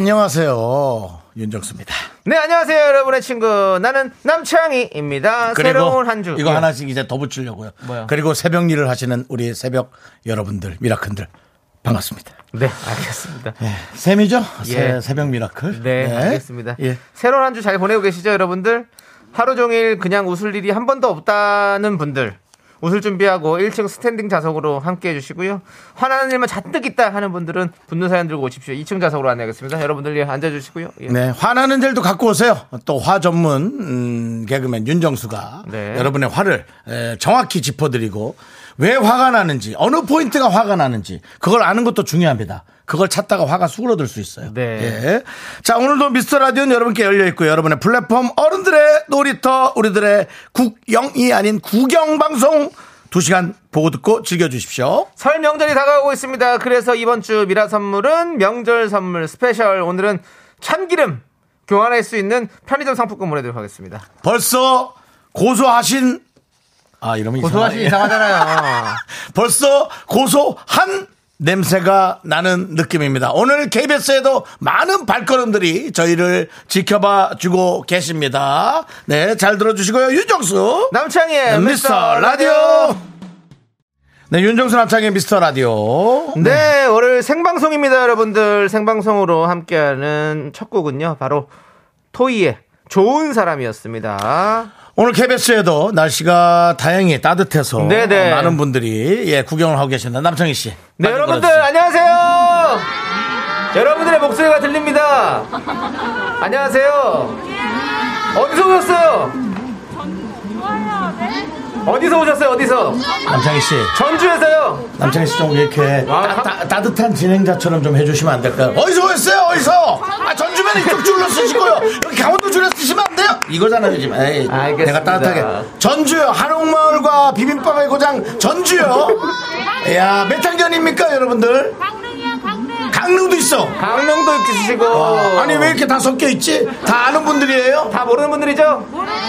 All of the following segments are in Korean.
안녕하세요. 윤정수입니다. 네, 안녕하세요, 여러분의 친구. 나는 남창희입니다. 새로운 한 주. 이거 예. 하나씩 이제 더 붙이려고요. 뭐요? 그리고 새벽 일을 하시는 우리 새벽 여러분들, 미라클들 반갑습니다. 네, 알겠습니다. 셈이죠? 예. 새, 새벽 미라클. 네, 알겠습니다. 예. 새로운 한 주 잘 보내고 계시죠, 여러분들? 하루 종일 그냥 웃을 일이 한 번도 없다는 분들. 웃을 준비하고 1층 스탠딩 좌석으로 함께 해주시고요. 화나는 일만 잔뜩 있다 하는 분들은 분노 사연 들고 오십시오. 2층 좌석으로 안내하겠습니다. 여러분들 예, 앉아주시고요. 예. 네, 화나는 일도 갖고 오세요. 또 화 전문 음, 개그맨 윤정수가 네. 여러분의 화를 에, 정확히 짚어드리고 왜 화가 나는지 어느 포인트가 화가 나는지 그걸 아는 것도 중요합니다. 그걸 찾다가 화가 수그러들 수 있어요. 네. 예. 자 오늘도 미스터 라디오는 여러분께 열려 있고요. 여러분의 플랫폼 어른들의 놀이터 우리들의 국영이 아닌 구경 방송 2시간 보고 듣고 즐겨주십시오. 설 명절이 다가오고 있습니다. 그래서 이번 주 미라 선물은 명절 선물 스페셜. 오늘은 참기름 교환할 수 있는 편의점 상품권 보내드리도록 하겠습니다. 벌써 고소하신 아 이러면 이상하네. 이상하잖아요. 벌써 고소한 냄새가 나는 느낌입니다. 오늘 KBS에도 많은 발걸음들이 저희를 지켜봐 주고 계십니다. 네, 잘 들어주시고요. 윤정수. 남창희의 미스터 라디오. 네, 윤정수 남창의 미스터 라디오. 네, 오늘 생방송입니다, 여러분들. 생방송으로 함께하는 첫 곡은요, 바로 토이의 좋은 사람이었습니다. 오늘 KBS에도 날씨가 다행히 따뜻해서 네네. 많은 분들이 예, 구경을 하고 계십니다. 남창희 씨. 네, 여러분들, 걸어주세요. 안녕하세요! 여러분들의 목소리가 들립니다. 안녕하세요. 어디서 오셨어요? 어디서 오셨어요, 어디서? 남창희 씨. 전주에서요. 남창희 씨 좀 이렇게 와, 따, 따 뜻한 진행자처럼 좀 해주시면 안 될까요? 어디서 오셨어요? 어디서? 아, 전주면 이쪽 줄로 쓰시고요. 여기 강원도 줄에 쓰시면 안 돼요? 이거잖아요, 지금. 에이, 알겠습니다. 내가 따뜻하게. 전주요. 한옥마을과 비빔밥의 고장 전주요. 야, 몇 학년입니까, 여러분들? 강릉도 있어. 강릉도 있으시고. 아니, 왜 이렇게 다 섞여 있지? 다 아는 분들이에요? 다 모르는 분들이죠?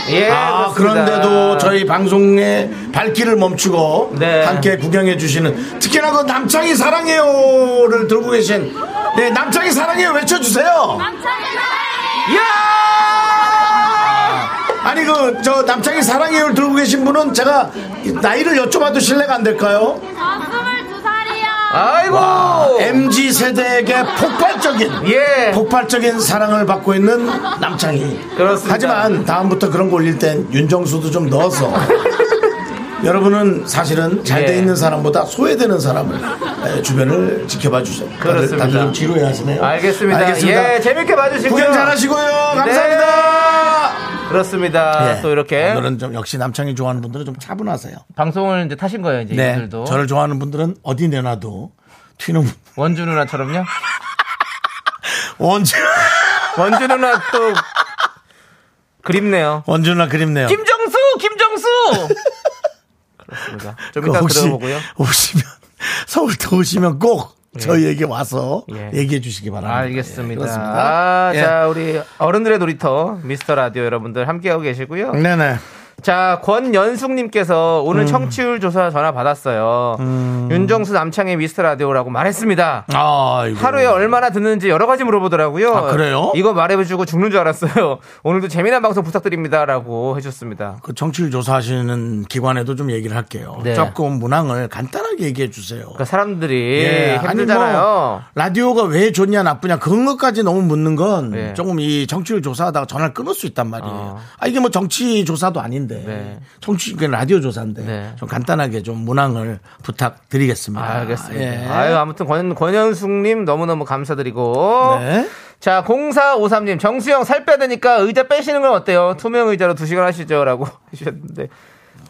예. 아, 그렇습니다. 그런데도 저희 방송의 발길을 멈추고 네. 함께 구경해 주시는 특히나 그 남창희 사랑해요를 들고 계신 네, 남창희 사랑해요 외쳐주세요. 아니 그 저 남창희 사랑해요를 들고 계신 분은 제가 나이를 여쭤봐도 실례가 안 될까요? 아이고. MG 세대에게 폭발적인 예. 폭발적인 사랑을 받고 있는 남창희. 그렇습니다. 하지만 다음부터 그런 거 올릴 땐 윤정수도 좀 넣어서 여러분은 사실은 잘돼 예. 있는 사람보다 소외되는 사람을 에, 주변을 지켜봐 주세요. 다들, 그렇습니다. 다들 좀 지루해 하시네요. 알겠습니다. 알겠습니다. 예, 재밌게 봐주시고요. 구경 잘하시고요. 감사합니다. 그렇습니다. 예. 또 이렇게 오늘은 좀 역시 남창희 좋아하는 분들은 좀 차분하세요. 방송을 이제 타신 거예요, 이제 네. 이분들도. 저를 좋아하는 분들은 어디 내놔도 튀는 분. 원주 누나처럼요. 원주 원주 누나 또 그립네요. 원주나 그립네요. 김정수, 김정수. 그렇습니다. 좀그 이따 혹시 들어보고요. 오시면 서울도 오시면 꼭 저희에게 와서 예. 얘기해 주시기 바랍니다. 알겠습니다. 예. 아, 예. 자, 우리 어른들의 놀이터 미스터 라디오 여러분들 함께하고 계시고요. 네네. 자, 권연숙님께서 음. 오늘 청취율 조사 전화 받았어요. 윤정수 남창의 미스터 라디오라고 말했습니다. 아, 이거. 하루에 얼마나 듣는지 여러 가지 물어보더라고요. 아, 그래요? 이거 말해주고 죽는 줄 알았어요. 오늘도 재미난 방송 부탁드립니다라고 해줬습니다. 그 정치율 조사하시는 기관에도 좀 얘기를 할게요. 네. 조금 문항을 간단하게 얘기해 주세요. 그러니까 사람들이 예, 힘들잖아요. 뭐 라디오가 왜 좋냐 나쁘냐 그런 것까지 너무 묻는 건 예. 조금 이 정치율 조사하다가 전화를 끊을 수 있단 말이에요. 어. 아 이게 뭐 정치 조사도 아닌데 네. 정치 그 라디오 조사인데 네. 좀 간단하게 좀 문항을 부탁드리겠습니다. 알겠습니다. 예. 아유, 아무튼 권, 권현숙님 너무너무 감사드리고. 네. 자, 0453님, 정수영 살 빼야 되니까 의자 빼시는 건 어때요? 투명 의자로 2시간 하시죠? 라고 해주셨는데.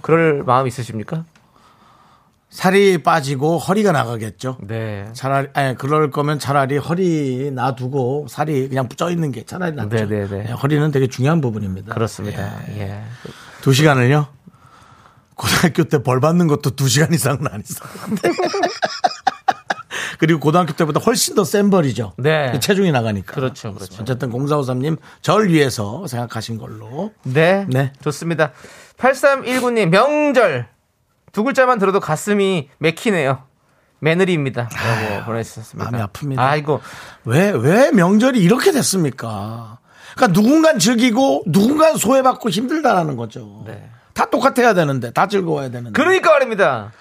그럴 마음 있으십니까? 살이 빠지고 허리가 나가겠죠. 네. 차라리 아니 그럴 거면 차라리 허리 놔두고 살이 그냥 쪄 있는 게 차라리 낫죠. 네, 네, 네. 예, 허리는 되게 중요한 부분입니다. 그렇습니다. 예. 두 시간을요? 고등학교 때 벌 받는 것도 두 시간 이상은 안 있었는데. 그리고 고등학교 때보다 훨씬 더 센 벌이죠. 네. 체중이 나가니까. 그렇죠, 그렇죠. 어쨌든 0453님 절 위해서 생각하신 걸로. 네. 네. 좋습니다. 8319님, 명절. 두 글자만 들어도 가슴이 맥히네요. 며느리입니다. 라고 보내주셨습니다. 마음이 아픕니다. 아이고. 왜, 왜 명절이 이렇게 됐습니까? 그러니까 누군간 즐기고 누군간 소외받고 힘들다라는 거죠. 네. 다 똑같아야 되는데, 다 즐거워야 되는데. 그러니까 말입니다.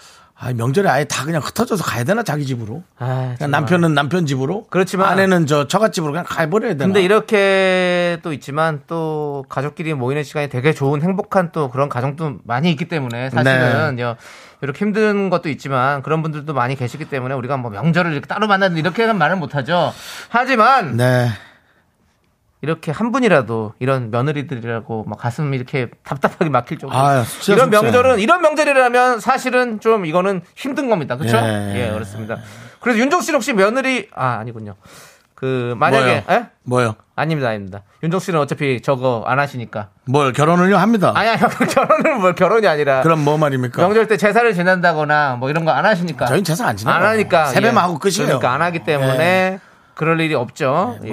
아, 명절에 아예 다 그냥 흩어져서 가야 되나 자기 집으로? 아. 남편은 남편 집으로, 그렇지만- 아내는 저 처갓집으로 그냥 가버려야 되나? 근데 이렇게 또 있지만 또 가족끼리 모이는 시간이 되게 좋은 행복한 또 그런 가정도 많이 있기 때문에 사실은 네. 요 이렇게 힘든 것도 있지만 그런 분들도 많이 계시기 때문에 우리가 뭐 명절을 이렇게 따로 만나는 이렇게는 말을 못하죠. 하지만 네. 이렇게 한 분이라도 이런 며느리들이라고 막 가슴이 이렇게 답답하게 막힐 정도. 아, 진짜 이런 속상해. 명절은 이런 명절이라면 사실은 좀 이거는 힘든 겁니다. 그렇죠? 예. 예, 그렇습니다. 그래서 윤종 씨는 혹시 며느리 아 아니군요. 그 만약에 뭐요? 예? 뭐요? 아닙니다, 아닙니다. 윤종 씨는 어차피 저거 안 하시니까. 뭘 결혼을요 합니다. 아니야, 결혼은 뭘 결혼이 아니라. 그럼 뭐 말입니까? 명절 때 제사를 지낸다거나 뭐 이런 거 안 하시니까. 저희는 제사 안 지내요. 안 하니까. 세배만 예. 하고 끝이에요. 그러니까 안 하기 때문에 그럴 일이 없죠. 예.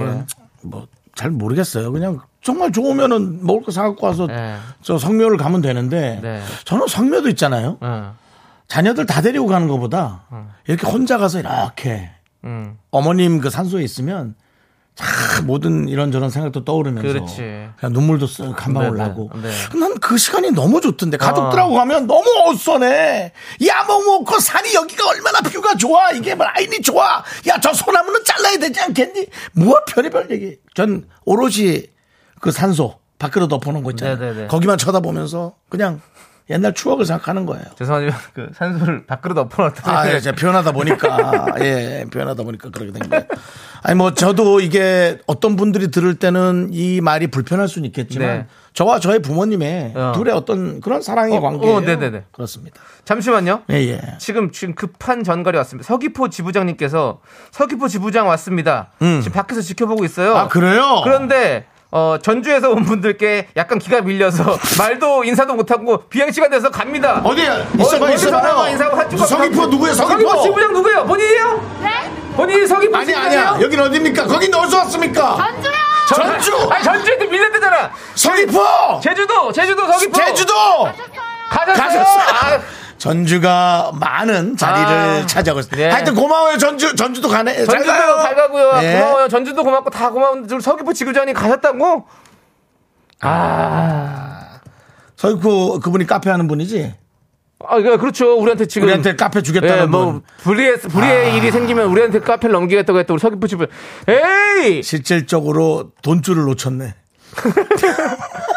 뭐 잘 모르겠어요. 그냥 정말 좋으면은 먹을 거 사갖고 와서 예. 저 성묘를 가면 되는데 네. 저는 성묘도 있잖아요. 어. 자녀들 다 데리고 가는 것보다 이렇게 혼자 가서 이렇게 음. 어머님 그 산소에 있으면 참 모든 이런저런 생각도 떠오르면서 그렇지. 그냥 눈물도 쓱 한 방울 나고. 네. 난그 시간이 너무 좋던데. 가족들하고 가면 너무 어선해. 야뭐 먹고 산이 여기가 얼마나 뷰가 좋아. 이게 뭐 라인이 좋아. 야 저 소나무는 잘라야 되지 않겠니? 뭐 별의별 얘기. 전 오롯이 그 산소 밖으로 덮어놓은 거 있잖아요. 네, 네, 네. 거기만 쳐다보면서 그냥 옛날 추억을 생각하는 거예요 죄송하지만 그 산소를 밖으로 엎어놨더니. 아, 예, 제가 표현하다 보니까, 예, 표현하다 보니까 그렇게 된 거예요. 아니, 뭐, 저도 이게 어떤 분들이 들을 때는 이 말이 불편할 수는 있겠지만, 네. 저와 저의 부모님의 어. 둘의 어떤 그런 사랑의 어, 관계예요. 어, 네네네. 그렇습니다. 잠시만요. 예, 예. 지금 지금 급한 전갈이 왔습니다. 서귀포 지부장님께서 서귀포 지부장 왔습니다. 지금 밖에서 지켜보고 있어요. 아, 그래요? 그런데 어, 전주에서 온 분들께 약간 기가 밀려서 말도 인사도 못하고 비행 시간 돼서 갑니다. 어디야? 어디- 있어봐, 있어봐. 인사하고 서귀포 누구예요, 서귀포? 지부장 누구예요? 본인이에요? 네? 본인이 서귀포 아니? 아니야. 여긴 어딥니까? 거긴 어디서 왔습니까? 전- 전주! 아니 전주에도 밀렸대잖아. 서귀포! 제주도, 제주도 서귀포. 제주도! 가셨어요. 가셨어. 아, 전주가 많은 자리를 아, 차지하고 있습니다. 네. 하여튼 고마워요, 전주. 전주도 가네. 잘 전주도 가요. 잘 가고요. 예. 고마워요. 전주도 고맙고 다 고마운데 서귀포 지구장이 가셨다고? 아, 서귀포 그분이 카페 하는 분이지? 아, 이거 그렇죠. 우리한테 지금 우리한테 카페 주겠다는 예, 뭐 분. 불의의 불의의 일이 생기면 우리한테 카페를 넘기겠다고 했다. 우리 서귀포 지부. 에이, 실질적으로 돈줄을 놓쳤네.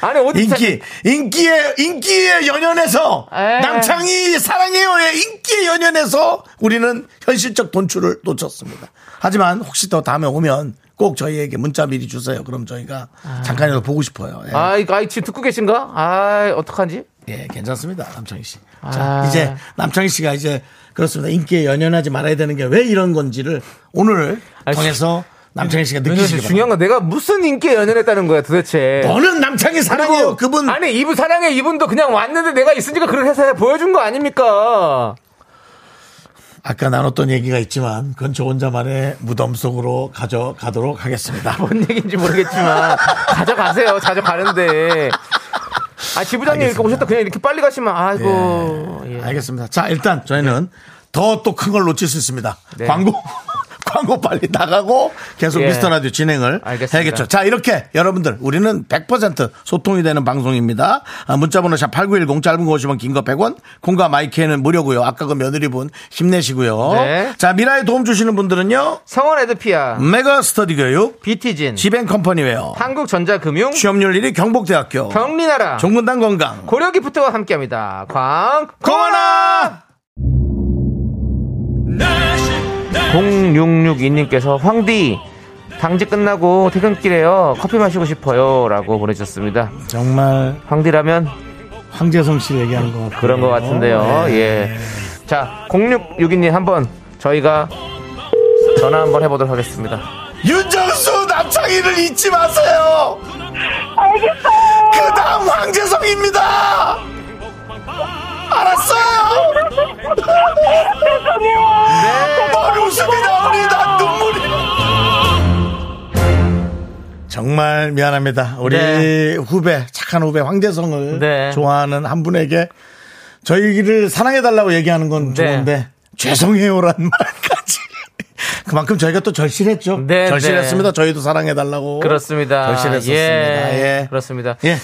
아니 어디 인기, 인기의, 인기의 연연에서, 에이. 남창희 사랑해요의 인기의 연연에서 우리는 현실적 돈줄을 놓쳤습니다. 하지만 혹시 더 다음에 오면 꼭 저희에게 문자 미리 주세요. 그럼 저희가 잠깐이라도 보고 싶어요. 예. 아, 이거 아이 지금 듣고 계신가? 아, 어떡하지? 예, 괜찮습니다. 남창희 씨. 자, 아. 이제 남창희 씨가 이제 그렇습니다. 인기에 연연하지 말아야 되는 게 왜 이런 건지를 오늘 통해서 남창희 씨가 느끼시기 씨, 중요한. 건 내가 무슨 인기에 연연했다는 거야 도대체. 너는 남창희 사랑해요. 그분 아니 이분 사랑해 이분도 그냥 왔는데 내가 있으니까 그런 회사에 보여준 거 아닙니까? 아까 나눴던 얘기가 있지만 그건 저 혼자만의 무덤 속으로 가져가도록 하겠습니다. 뭔 얘기인지 모르겠지만 가져가세요. 가져가는데. 아 지부장님 이렇게 알겠습니다. 오셨다 그냥 이렇게 빨리 가시면 아이고. 예. 알겠습니다. 자, 일단 저희는 더또 큰 걸 놓칠 수 있습니다. 네. 광고. 광고 빨리 나가고 계속 예. 미스터 라디오 진행을 알겠습니다. 해야겠죠. 자, 이렇게 여러분들 우리는 100% 소통이 되는 방송입니다. 아, 문자번호 샵 8910 짧은 거 50원 긴 거 100원 콩과 마이크에는 무료고요. 아까 그 며느리분 힘내시고요. 네. 자, 미라에 도움 주시는 분들은요. 성원 에드피아, 메가 스터디 교육, 비티진, 지벤컴퍼니웨어, 한국전자금융, 취업률 1위 경북대학교, 경리나라, 종근당 건강, 고려기프트와 함께합니다. 광 고마나! 내시 내 0662님께서 황디 당직 끝나고 퇴근길에요 커피 마시고 싶어요라고 보내주셨습니다. 정말 황디라면 황재성 씨 얘기하는 것 같아요. 그런 것 같은데요. 예. 자, 0662님 한번 저희가 전화 한번 해보도록 하겠습니다. 윤정수 남창희를 잊지 마세요. 알겠어요. 그 다음 황재성입니다. 알았어요. 네. 뭘 웃음이 나옵니다. 눈물이. 정말 미안합니다. 우리 네. 후배, 착한 후배 황재성을 네. 좋아하는 한 분에게 저희를 사랑해달라고 얘기하는 건 네. 좋은데 죄송해요란 말까지. 그만큼 저희가 또 절실했죠. 네, 절실했습니다. 네. 저희도 사랑해달라고. 그렇습니다. 절실했었습니다. 예. 예. 그렇습니다. 예.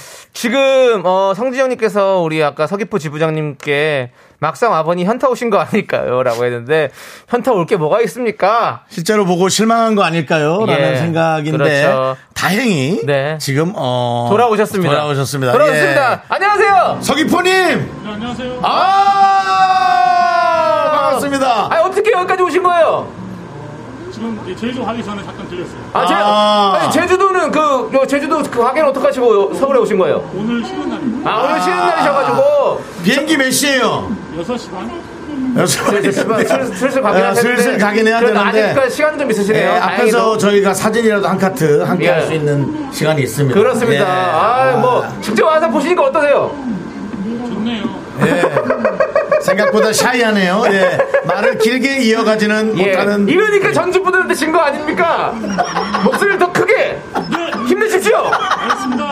지금 어, 성지영님께서 우리 아까 서귀포 지부장님께 막상 와보니 현타 오신 거 아닐까요?라고 했는데 현타 올 게 뭐가 있습니까? 실제로 보고 실망한 거 아닐까요? 라는 예, 생각인데 그렇죠. 다행히 네. 지금 어 돌아오셨습니다. 돌아오셨습니다. 돌아오셨습니다. 예. 안녕하세요. 서기포님 안녕하세요. 아 반갑습니다. 아 어떻게 여기까지 오신 거예요? 지금 제주 가기 전에 잠깐 들렸어요. 아, 제, 아. 아니, 제주도는 그, 요 제주도 그 가게는 어떡 하시고 서울에 오신 거예요? 오늘 쉬는 날입니다. 아, 오늘 쉬는 날이셔가지고. 비행기 몇 시에요? 6시 반? 여섯 슬슬, 슬슬, 가긴 아. 슬슬 가긴 해야 되는데. 아직까지 시간 좀 있으시네요. 예, 앞에서 다행히도. 저희가 사진이라도 한 카트 함께 예. 할수 있는 시간이 있습니다. 그렇습니다. 예. 아, 뭐, 직접 와서 보시니까 어떠세요? 좋네요. 예. 생각보다 샤이하네요. 예. 말을 길게 이어가지는 예. 못하는. 이러니까 전주 분들한테 진 거 아닙니까? 목소리를 더 크게! 힘내십시오! 알겠습니다.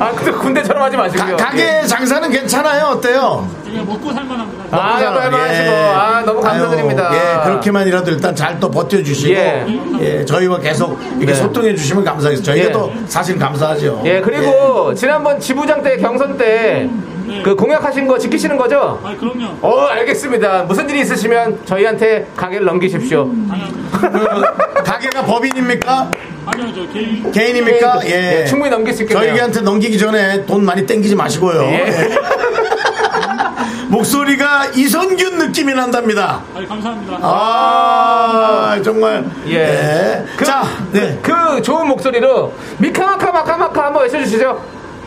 아, 근데 군대처럼 하지 가, 마시고요. 가게 장사는 괜찮아요. 어때요? 그냥 먹고 살만합니다. 아, 먹고 살아. 해봐가시고. 아, 너무 감사드립니다. 아유, 예, 그렇게만이라도 일단 잘 또 버텨주시고, 예. 예. 저희와 계속 이렇게 네. 소통해주시면 감사하겠습니다. 저희가 예. 또 사실 감사하죠. 예, 그리고 지난번 지부장 때 경선 때 그 공약하신 거 지키시는 거죠? 아, 그럼요. 어, 알겠습니다. 무슨 일이 있으시면 저희한테 가게를 넘기십시오. 그 가게가 법인입니까? 아니요, 저 개인. 개인입니까? 예, 예. 예, 충분히 넘길 수 있겠네요. 저희한테 넘기기 전에 돈 많이 땡기지 마시고요. 예. 예. 목소리가 이선균 느낌이 난답니다. 아, 감사합니다. 아, 정말. 예. 그, 자, 네. 그 좋은 목소리로 미카마카 마카마카 한번 외쳐주시죠.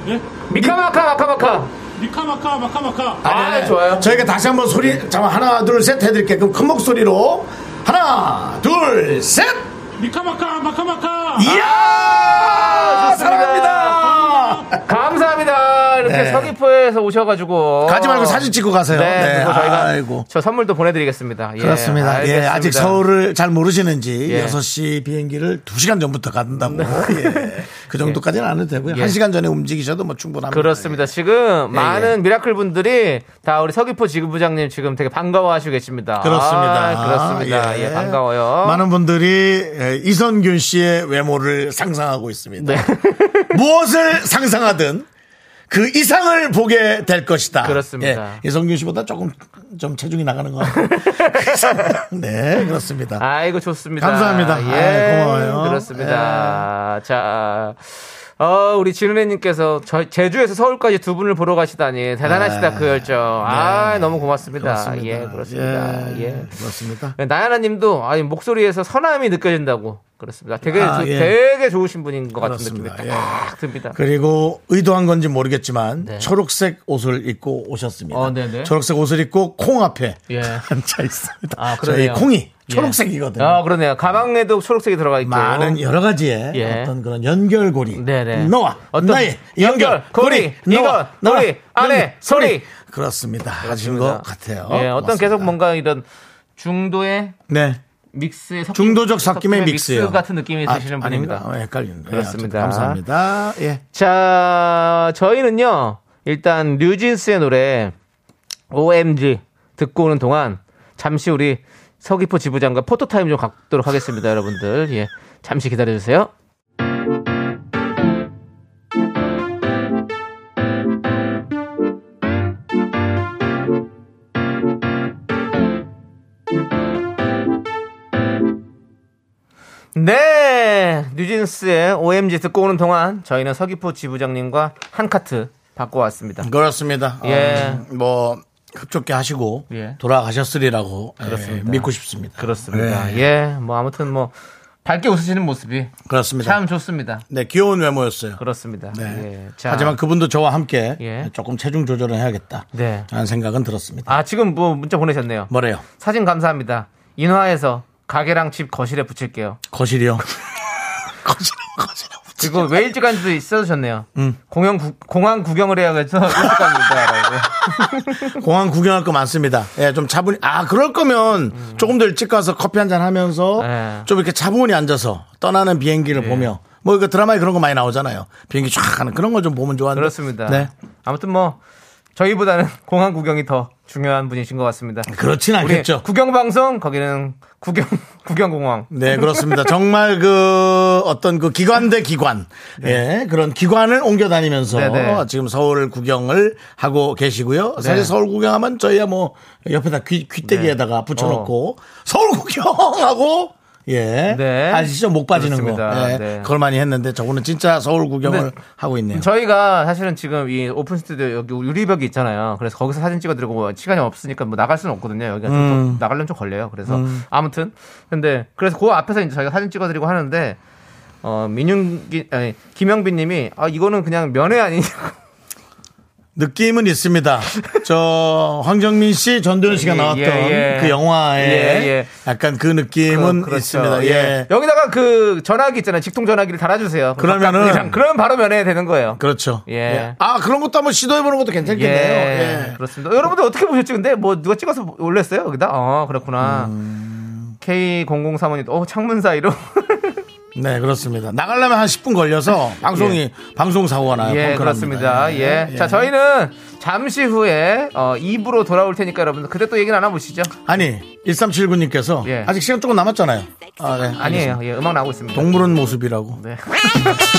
예? 미카마카 마카마카. 미카마카, 마카마카. 아, 좋아요. 저희가 다시 한번 소리, 잠깐 하나, 둘, 셋 해드릴게요. 그럼 큰 목소리로. 하나, 둘, 셋! 미카마카, 마카마카. 이야! 좋습니다. 사랑합니다! 감사합니다. 이렇게 네. 서귀포에서 오셔가지고 가지 말고 사진 찍고 가세요. 네, 그리고 저희가 아이고. 저 선물도 보내드리겠습니다. 예, 그렇습니다. 예, 알겠습니다. 아직 서울을 잘 모르시는지 예. 6시 비행기를 2시간 전부터 간다고. 예. 그 정도까지는 안 해도 되고요. 예. 1시간 전에 움직이셔도 뭐 충분합니다. 그렇습니다. 지금 예, 많은 미라클 분들이 다 우리 서귀포 지부장님 지금 되게 반가워하시고 계십니다. 그렇습니다. 아, 그렇습니다. 예, 반가워요. 많은 분들이 예, 이선균 씨의 외모를 상상하고 있습니다. 네. 무엇을 상상하든 그 이상을 보게 될 것이다. 그렇습니다. 예, 이선균 씨보다 조금 좀 체중이 나가는 것 같아요. 네, 그렇습니다. 아이고 좋습니다. 감사합니다. 예, 아이, 고마워요. 예. 그렇습니다. 자, 어, 우리 진은혜님께서 저 제주에서 서울까지 두 분을 보러 가시다니 대단하시다 그 열정. 아, 너무 고맙습니다. 네. 그렇습니다. 예, 그렇습니다. 예, 예. 그렇습니다. 나야나님도 아니 목소리에서 선함이 느껴진다고 그렇습니다. 되게 아, 조- 예. 되게 좋으신 분인 것 같은 그렇습니다. 느낌이 예. 딱 듭니다. 그리고 의도한 건지 모르겠지만 네. 초록색 옷을 입고 오셨습니다. 어, 네네. 초록색 옷을 입고 콩 앞에 예. 앉아 있습니다. 아, 저희. 콩이 예. 초록색이거든요. 아, 그러네요. 가방에도 초록색이 들어가 있고. 많은 여러 가지의 예. 어떤 그런 연결고리. 네네. 너와 어떤 나의 연결, 고리, 이건 우리 안에 소리. 그렇습니다. 하신. 것 같아요. 예, 어떤 고맙습니다. 계속 뭔가 이런 중도의 네. 믹스의 섞임- 중도적 섞임의 믹스요. 믹스 같은 느낌이 아, 드시는 분입니다. 아닌가? 어, 헷갈리는데. 그렇습니다. 감사합니다. 예. 자, 저희는요, 일단 뉴진스의 노래 OMG 듣고 오는 동안 잠시 우리 서귀포 지부장과 포토타임 좀 갖도록 하겠습니다, 여러분들. 예. 잠시 기다려 주세요. 네, 뉴진스의 OMG 듣고 오는 동안 저희는 서귀포 지부장님과 한 카트 바꿔 왔습니다. 그렇습니다. 예. 어, 뭐 흡족해 하시고 예. 돌아가셨으리라고 예, 그렇습니다. 믿고 싶습니다. 그렇습니다. 예. 예, 뭐 아무튼 뭐 밝게 웃으시는 모습이 그렇습니다. 참 좋습니다. 네, 귀여운 외모였어요. 그렇습니다. 네. 예. 자, 하지만 그분도 저와 함께 예. 조금 체중 조절을 해야겠다. 네. 라는 생각은 들었습니다. 아 지금 뭐 문자 보내셨네요. 뭐래요? 사진 감사합니다. 인화에서 가게랑 집 거실에 붙일게요. 거실이요. 거실, 거실. 그리고 왜 일찍 간지도 있어주셨네요. 음. 공영 구- 공항 구경을 해야겠어 일찍 갑니다라고. 공항 구경할 거 많습니다. 예, 좀 차분히. 아, 그럴 거면 조금 더 일찍 가서 커피 한 잔 하면서 네. 좀 이렇게 차분히 앉아서 떠나는 비행기를 보며 뭐 이거 드라마에 그런 거 많이 나오잖아요. 비행기 쫙 하는 그런 거 좀 보면 좋아하는데. 그렇습니다. 네. 아무튼 뭐 저희보다는 공항 구경이 더 중요한 분이신 것 같습니다. 그렇진 않겠죠. 구경 방송 거기는 구경 구경 공항. 네, 그렇습니다. 정말 그 어떤 그 기관 대 기관, 예, 그런 기관을 옮겨 다니면서 네네. 지금 서울 구경을 하고 계시고요. 사실 네. 서울 구경하면 저희야 뭐 옆에다 귀, 귀때기에다가 붙여놓고 서울 구경하고 예, 네. 아시죠? 목 빠지는 거. 그렇습니다. 예, 네. 그걸 많이 했는데 저거는 진짜 서울 구경을 하고 있네요. 저희가 사실은 지금 이 오픈 스튜디오 여기 유리벽이 있잖아요. 그래서 거기서 사진 찍어드리고 뭐 시간이 없으니까 뭐 나갈 수는 없거든요. 여기가 좀 음. 나가려면 좀 걸려요. 그래서 아무튼 근데 그래서 그 앞에서 이제 저희가 사진 찍어드리고 하는데 어 민윤기 아니 김영빈님이 아 이거는 그냥 면회 아니냐고. 느낌은 있습니다. 저 황정민 씨, 전도연 씨가 예, 나왔던 예, 예. 그 영화에 예, 예. 약간 그 느낌은 그렇죠. 있습니다. 예. 예. 여기다가 그 전화기 있잖아요. 직통 전화기를 달아주세요. 그러면은- 그러면 바로 면회 되는 거예요. 그렇죠. 예. 아 그런 것도 한번 시도해보는 것도 괜찮겠네요. 예, 예. 그렇습니다. 여러분들 어떻게 보셨지? 근데 뭐 누가 찍어서 올렸어요? 여기다? 어, 그렇구나. 음. K0035님, 어, 창문 사이로. 네, 그렇습니다. 나가려면 한 10분 걸려서 방송이 방송 사고가 나요. 예. 그렇습니다. 예. 자, 저희는 잠시 후에, 어, 2부로 돌아올 테니까 여러분들 그때 또 얘기 나눠보시죠. 아니 1379님께서 예. 아직 시간 조금 남았잖아요. 아, 네. 아니에요. 예, 음악 나오고 있습니다. 동물원 모습이라고. 네.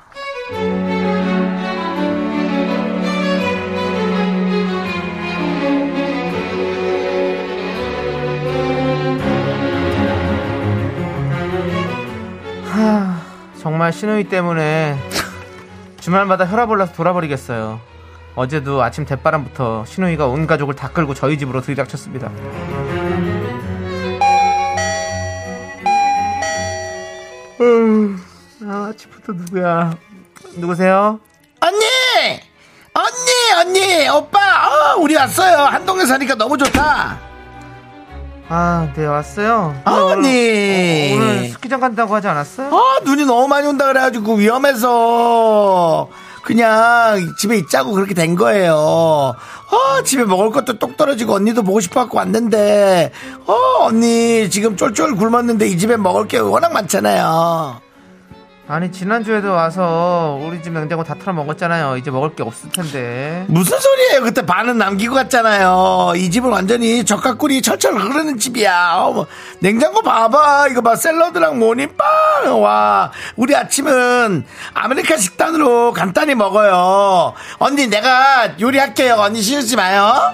정말 신우이 때문에 주말마다 혈압 올라서 돌아버리겠어요. 어제도 아침 대바람부터 신우이가 온 가족을 다 끌고 저희 집으로 들이닥쳤습니다. 아, 아침부터 누구야? 누구세요? 언니! 언니! 언니! 오빠! 어, 우리 왔어요. 한동네 사니까 너무 좋다. 아, 네, 왔어요. 아, 오늘- 언니. 어, 오늘 스키장 간다고 하지 않았어요? 아, 눈이 너무 많이 온다 그래가지고 위험해서 그냥 집에 있자고 그렇게 된 거예요. 아, 집에 먹을 것도 똑 떨어지고 언니도 보고 싶어갖고 왔는데, 어, 언니 지금 쫄쫄 굶었는데 이 집에 먹을 게 워낙 많잖아요. 아니, 지난주에도 와서 우리 집 냉장고 다 털어 먹었잖아요. 이제 먹을 게 없을 텐데. 무슨 소리예요? 그때 반은 남기고 갔잖아요. 이 집은 완전히 젖과 꿀이 철철 흐르는 집이야. 어머, 냉장고 봐봐. 이거 봐. 샐러드랑 모닝빵. 와. 우리 아침은 아메리카 식단으로 간단히 먹어요. 언니, 내가 요리할게요. 언니 신우지 마요.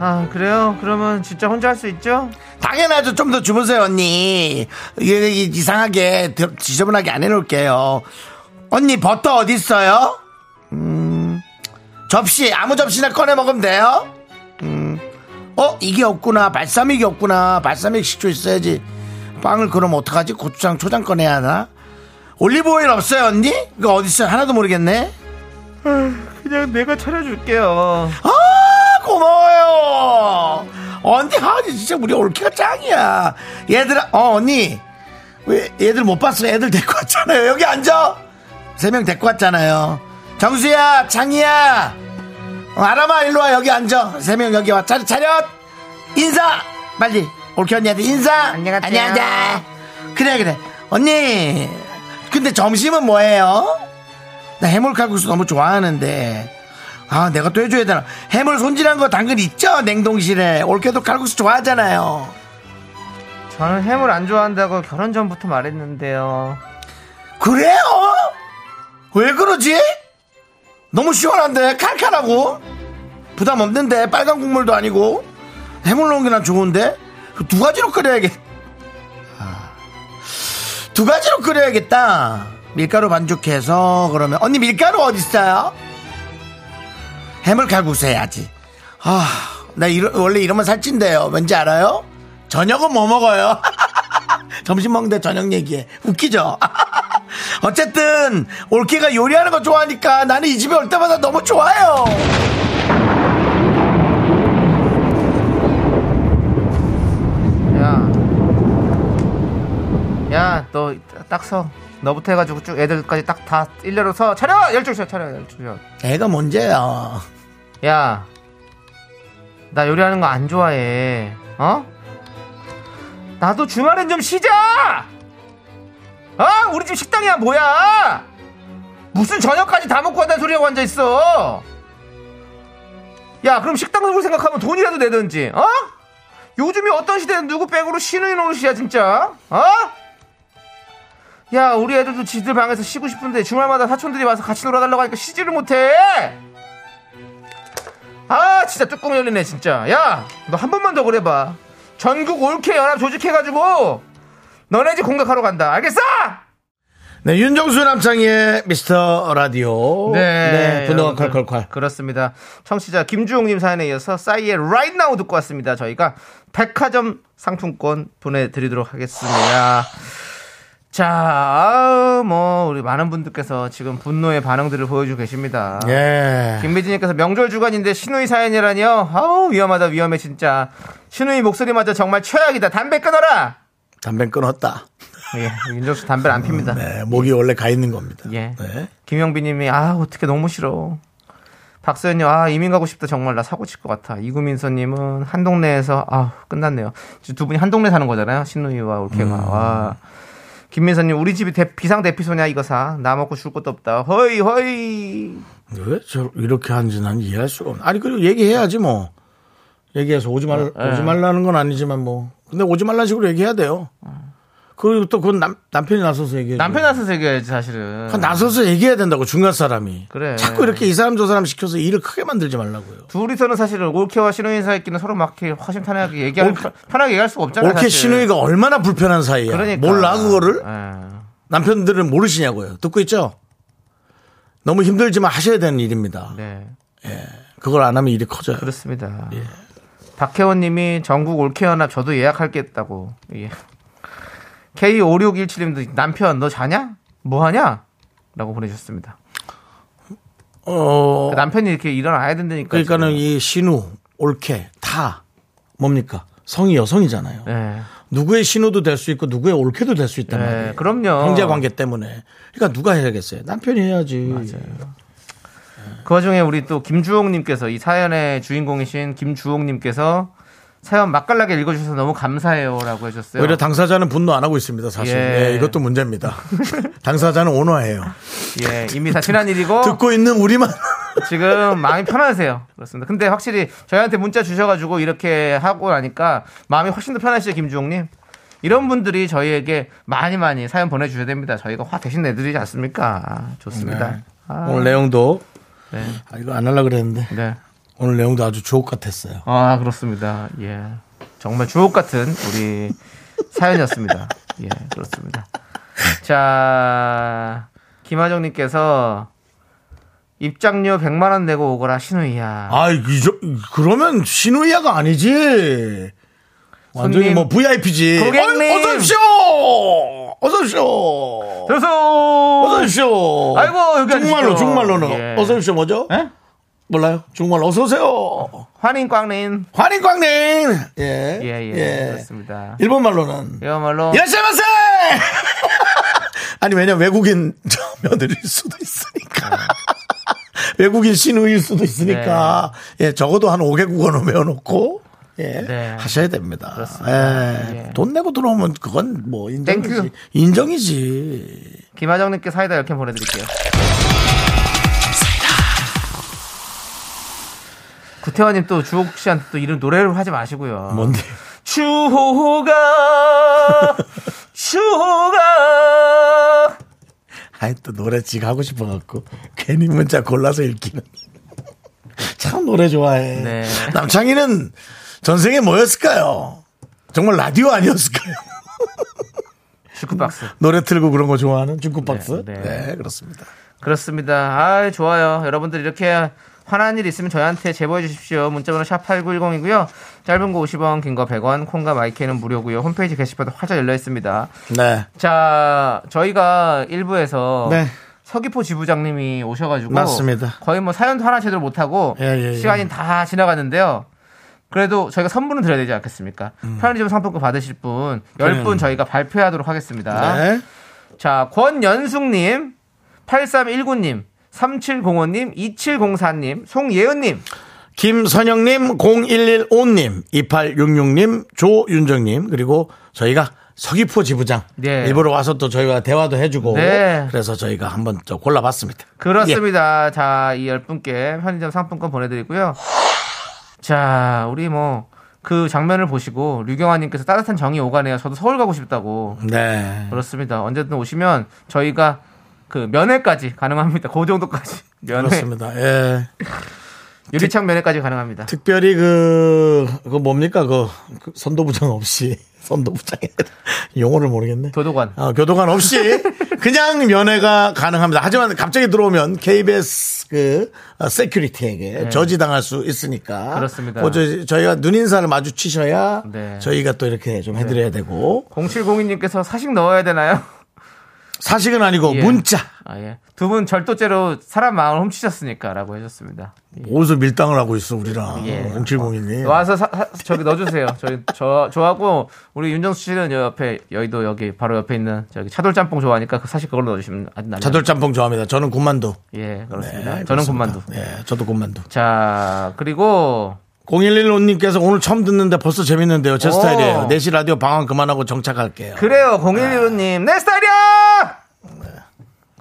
아, 그래요? 그러면 진짜 혼자 할 수 있죠? 당연하죠. 좀 더 주무세요, 언니. 이게 이상하게, 지저분하게 안 해놓을게요. 언니, 버터 어디 있어요? 음, 접시, 아무 접시나 꺼내 먹으면 돼요? 음, 어, 이게 없구나. 발사믹이 없구나. 발사믹 식초 있어야지. 빵을 그럼 어떡하지? 고추장, 초장 꺼내야 하나? 올리브 오일 없어요, 언니? 이거 어디 있어요? 하나도 모르겠네? 그냥 내가 차려줄게요. 아 고마워요 언니 아 진짜 우리 올케가 짱이야. 얘들아 어 언니. 왜 얘들 못 봤어? 애들 데리고 왔잖아요. 여기 앉아. 세 명 데리고 왔잖아요. 정수야 창희야. 어, 아람아 일로 와. 여기 앉아. 세 명 여기 와. 차렷 차렷. 인사. 빨리. 올케 언니한테 인사. 안녕하세요. 안녕하세요. 그래 그래. 언니 근데 점심은 뭐예요? 나 해물 칼국수 너무 좋아하는데. 아, 내가 또 해줘야 되나? 해물 손질한 거 당근 있죠? 냉동실에. 올케도 칼국수 좋아하잖아요. 저는 해물 안 좋아한다고 결혼 전부터 말했는데요. 그래요? 왜 그러지? 너무 시원한데 칼칼하고 부담 없는데 빨간 국물도 아니고 해물 넣은 게 난 좋은데 그두 가지로 끓여야겠. 아, 두 가지로 끓여야겠다. 밀가루 반죽해서 그러면 언니 밀가루 어디 있어요? 해물 칼국수 해야지. 아, 나 이러, 원래 이러면 살찐대요. 왠지 알아요? 저녁은 뭐 먹어요? 점심 먹는데 저녁 얘기해. 웃기죠? 어쨌든 올케가 요리하는 거 좋아하니까 나는 이 집에 올 때마다 너무 좋아요. 야. 야, 너 딱 서. 너부터 해가지고 쭉 애들까지 딱 다 일렬로 서. 차려! 열중셔, 차려, 열중셔. 애가 문제야. 야. 나 요리하는 거 안 좋아해. 어? 나도 주말엔 좀 쉬자! 어? 우리 집 식당이야, 뭐야! 무슨 저녁까지 다 먹고 한다는 소리하고 앉아있어! 야, 그럼 식당 먹을 생각하면 돈이라도 내든지, 어? 요즘이 어떤 시대는 누구 백으로 쉬는 노릇이야, 진짜? 어? 야, 우리 애들도 지들 방에서 쉬고 싶은데 주말마다 사촌들이 와서 같이 놀아달라고 하니까 쉬지를 못해! 아, 진짜 뚜껑 열리네, 진짜. 야, 너 한 번만 더 그래봐. 전국 올케 연합 조직해가지고 너네 집 공격하러 간다. 알겠어? 네, 윤정수 남창의 미스터 라디오. 분노가 여러분들. 콸콸콸. 그렇습니다. 청취자 김주홍님 사연에 이어서 싸이의 Right Now 듣고 왔습니다. 저희가 백화점 상품권 보내드리도록 하겠습니다. 자, 뭐, 우리 많은 분들께서 지금 분노의 반응들을 보여주고 계십니다. 예. 김미진님께서 명절 주간인데 신우이 사연이라니요? 아우, 위험하다, 위험해, 진짜. 신우이 목소리마저 정말 최악이다. 담배 끊어라! 담배 끊었다. 예, 윤정수 담배를 안 핍니다. 네, 목이 원래 가 있는 겁니다. 예. 네. 김영빈님이 아 어떻게 너무 싫어. 박서연님 아 이민 가고 싶다 정말 나 사고 칠 것 같아. 이구민서님은 한 동네에서 아 끝났네요. 두 분이 한 동네 사는 거잖아요. 신누이와 올케가. 음. 와. 김민서님 우리 집이 대- 비상 대피소냐 이거 사. 나 먹고 줄 것도 없다. 허이 허이. 왜 저 이렇게 하는지 난 이해할 수가 없네. 아니 그리고 얘기해야지 뭐. 얘기해서 오지 말 예. 오지 말라는 건 아니지만 뭐. 근데 오지 말라는 식으로 얘기해야 돼요. 그리고 또 그건 남, 남편이 나서서 얘기해. 남편 나서서 얘기해야지 사실은. 나서서 얘기해야 된다고 중간 사람이. 그래. 자꾸 이렇게 이 사람 저 사람 시켜서 일을 크게 만들지 말라고요. 둘이서는 사실은 올케와 신우이 사이끼는 서로 막 이렇게 허심탄회하게 얘기할 올케- 편하게 얘기할 수가 없잖아요. 올케. 신우이가 얼마나 불편한 사이야. 그러니까. 몰라 그거를 예. 남편들은 모르시냐고요. 듣고 있죠? 너무 힘들지만 하셔야 되는 일입니다. 네. 그걸 안 하면 일이 커져요. 그렇습니다. 박혜원 님이 전국 올케 연합 저도 예약할겠다고. 예. K5617님도 남편 너 자냐? 뭐 하냐? 라고 보내주셨습니다. 어, 남편이 이렇게 일어나야 된다니까. 그러니까는 지금. 이 신우, 올케 다 뭡니까? 성이 여성이잖아요. 네. 누구의 신우도 될 수 있고 누구의 올케도 될 수 있단 네, 말이에요. 그럼요. 형제 관계 때문에. 그러니까 누가 해야겠어요? 남편이 해야지. 그 와중에 우리 또 김주홍님께서 이 사연의 주인공이신 김주홍님께서 사연 맛깔나게 읽어주셔서 너무 감사해요라고 해줬어요. 오히려 당사자는 분노 안 하고 있습니다, 사실. 예. 예, 이것도 문제입니다. 당사자는 온화해요. 예, 이미 다 지난 일이고 듣고 있는 우리만. 지금 마음이 편하세요. 그렇습니다. 근데 확실히 저희한테 문자 주셔가지고 이렇게 하고 나니까 마음이 훨씬 더 편하시죠, 김주홍님? 이런 분들이 저희에게 많이 많이 사연 보내주셔야 됩니다. 저희가 화 대신 내드리지 않습니까? 좋습니다. 네. 아, 오늘 내용도, 네. 아, 이거 안 하려고 그랬는데. 네. 오늘 내용도 아주 주옥 같았어요. 아, 그렇습니다. 예. 정말 주옥 같은 우리 사연이었습니다. 예, 그렇습니다. 자, 김하정님께서 입장료 100만 원 내고 오거라, 신우이야. 아, 이저, 그러면 신우이야가 아니지. 완전히 손님, 뭐 VIP지. 고객님. 어, 어서오쇼! 어서오쇼! 들어서! 어서오쇼! 아이고, 여기 중말로, 앉으시죠. 중말로는. 예. 어서오쇼 뭐죠? 예? 몰라요? 중말로 어서 오세요! 欢迎光临. 欢迎光临! 예. 예, 예, 그렇습니다. 일본 말로는. 이야말로 いらっしゃいませ! 아니, 왜냐, 외국인 저 며느리일 수도 있으니까. 외국인 시누일 수도 있으니까. 예, 적어도 한 5개국어는 외워놓고. 예, 네. 하셔야 됩니다. 그렇습니다. 예, 예. 돈 내고 들어오면 그건 뭐 인정이지. Thank you. 인정이지. 김하정님께 사이다 이렇게 보내드릴게요. 구태환님 또 주옥 씨한테 또 이런 노래를 하지 마시고요. 뭔데? 추호가 추호가 아이 또 노래 지가 하고 싶어갖고 괜히 문자 골라서 읽기는. 참 노래 좋아해. 네. 남창희는 전생에 뭐였을까요? 정말 라디오 아니었을까요? 슈크박스. 노래 틀고 그런 거 좋아하는 중국박스? 네, 네, 네. 그렇습니다. 그렇습니다. 아, 좋아요. 여러분들 이렇게 화난 일 있으면 저희한테 제보해 주십시오. 문자번호 샵 8910이고요. 짧은 거 50원, 긴 거 100원, 콩과 마이크는 무료고요. 홈페이지 게시판도 활짝 열려 있습니다. 네. 자, 저희가 1부에서 네. 서귀포 지부장님이 오셔가지고 맞습니다. 거의 뭐 사연도 하나 제대로 못하고 예, 예, 예. 시간이 다 지나갔는데요. 그래도 저희가 선물은 드려야 되지 않겠습니까? 음. 편의점 상품권 받으실 분 10분 저희가 발표하도록 하겠습니다. 네. 자, 권연숙님, 8319님, 3705님, 2704님, 송예은님, 김선영님, 0115님, 2866님, 조윤정님, 그리고 저희가 서귀포 지부장. 네. 일부러 와서 또 저희가 대화도 해주고. 네. 그래서 저희가 한번 또 골라봤습니다. 그렇습니다. 자, 이 10분께 편의점 상품권 보내드리고요. 자, 우리 뭐, 그 장면을 보시고, 류경아님께서 따뜻한 정이 오가네요. 저도 서울 가고 싶다고. 예. 네. 그렇습니다. 언제든 오시면 저희가 그 면회까지 가능합니다. 그 정도까지. 면회. 그렇습니다. 예. 유리창 면회까지 가능합니다. 특별히 그, 그 뭡니까? 그, 그 선도부장 없이. 선도부장이 용어를 모르겠네. 교도관. 어, 교도관 없이 그냥 면회가 가능합니다. 하지만 갑자기 들어오면 KBS 그 어, 세큐리티에게 저지당할 수 있으니까. 네. 그렇습니다. 뭐 저, 저희가 눈인사를 마주치셔야 네. 저희가 또 이렇게 좀 해드려야 되고 0702님께서 사식 넣어야 되나요? 사식은 아니고 예. 문자 아, 예. 두 분 절도죄로 사람 마음을 훔치셨으니까 라고 해줬습니다. 어디서 밀당을 하고 있어 우리랑 예. 0701님. 와서 사- 사- 저기 넣어주세요. 저희 저 저하고 우리 윤정수 씨는 여 옆에 여의도 여기 바로 옆에 있는 저기 차돌 짬뽕 좋아하니까 그 사실 그걸로 넣어주시면 아주 날. 차돌짬뽕 좋아합니다. 저는 군만두. 예 그렇습니다. 네, 저는 그렇습니다. 군만두. 네, 저도 군만두. 자 그리고 0115님께서 오늘 처음 듣는데 벌써 재밌는데요. 제 오. 스타일이에요. 4시 라디오 방황 그만하고 정착할게요. 그래요 0115님 내 스타일이야.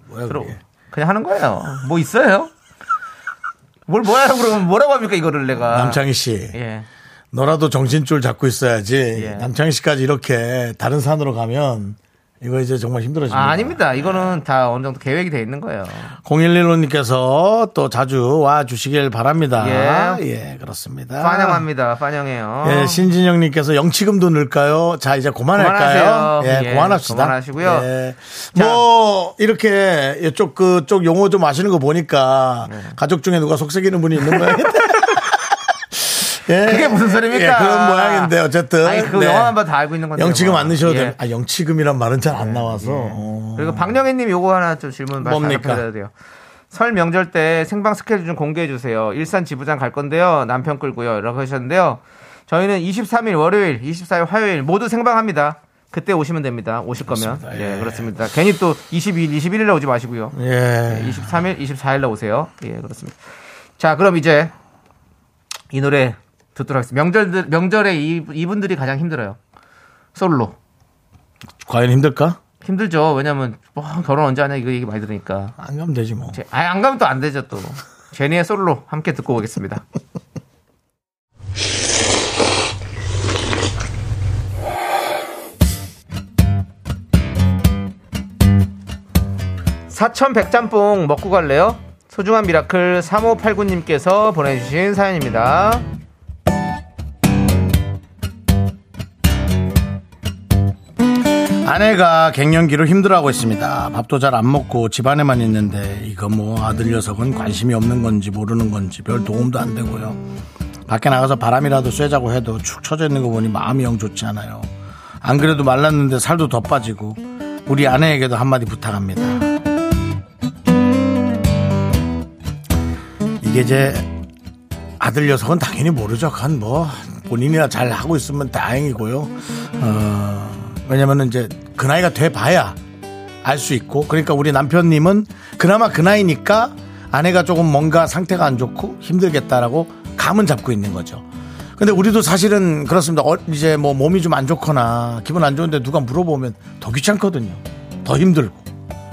뭐야, 그럼 그게. 그냥 하는 거예요. 뭐 있어요? 뭘 뭐야 그러면 뭐라고 합니까 이거를 내가. 남창희 씨. 예. 너라도 정신줄 잡고 있어야지. 예. 남창희 씨까지 이렇게 다른 산으로 가면 이거 이제 정말 힘들어집니다. 아, 아닙니다. 이거는 다 어느 정도 계획이 돼 있는 거예요. 0115님께서 또 자주 와 주시길 바랍니다. 예. 예, 그렇습니다. 환영합니다. 환영해요. 예, 신진영님께서 영치금도 넣을까요? 자, 이제 그만할까요? 그만하세요. 예, 예, 그만합시다. 그만하시고요. 예. 자. 뭐, 이렇게 이쪽 그쪽 용어 좀 아시는 거 보니까 네. 가족 중에 누가 속삭이는 분이 있는 거예요. 예. 그게 무슨 소리입니까? 예, 그런 모양인데 어쨌든. 아니, 그 네. 영화만 봐도 다 알고 있는 건데. 영치금 뭐. 안 넣으셔도 예. 돼요. 아, 영치금이란 말은 잘 안 나와서. 어. 그리고 박영애 님 요거 하나 좀 질문? 받아야 돼요. 설 명절 때 생방 스케줄 좀 공개해 주세요. 일산 지부장 갈 건데요. 남편 끌고요. 이렇게 하셨는데요. 저희는 23일 월요일, 24일 화요일 모두 생방합니다. 그때 오시면 됩니다. 오실 거면. 그렇습니다. 예, 예. 그렇습니다. 괜히 또 22일, 21일에 오지 마시고요. 예. 23일, 24일에 오세요. 예, 그렇습니다. 자, 그럼 이제 이 노래 듣도록 하겠습니다. 명절 명절에 이, 이분들이 가장 힘들어요. 솔로. 과연 힘들까? 힘들죠. 왜냐면 뭐 결혼 언제 하냐 이거 얘기 많이 들으니까. 안 가면 되지 뭐. 제- 아니, 안 가면 또 안 되죠 또. 제니의 솔로 함께 듣고 오겠습니다. 사천 백짬뽕 먹고 갈래요? 소중한 miracle 3589님께서 보내주신 사연입니다. 아내가 갱년기로 힘들어하고 있습니다. 밥도 잘 안 먹고 집안에만 있는데 이거 뭐 아들 녀석은 관심이 없는 건지 모르는 건지 별 도움도 안 되고요. 밖에 나가서 바람이라도 쐬자고 해도 축 처져 있는 거 보니 마음이 영 좋지 않아요. 안 그래도 말랐는데 살도 더 빠지고 우리 아내에게도 한마디 부탁합니다. 이게 이제 아들 녀석은 당연히 모르죠. 그건 뭐 본인이나 잘 하고 있으면 다행이고요. 어, 왜냐면은 이제 그 나이가 돼 봐야 알 수 있고 그러니까 우리 남편님은 그나마 그 나이니까 아내가 조금 뭔가 상태가 안 좋고 힘들겠다라고 감은 잡고 있는 거죠. 근데 우리도 사실은 그렇습니다. 어, 이제 뭐 몸이 좀 안 좋거나 기분 안 좋은데 누가 물어보면 더 귀찮거든요. 더 힘들고.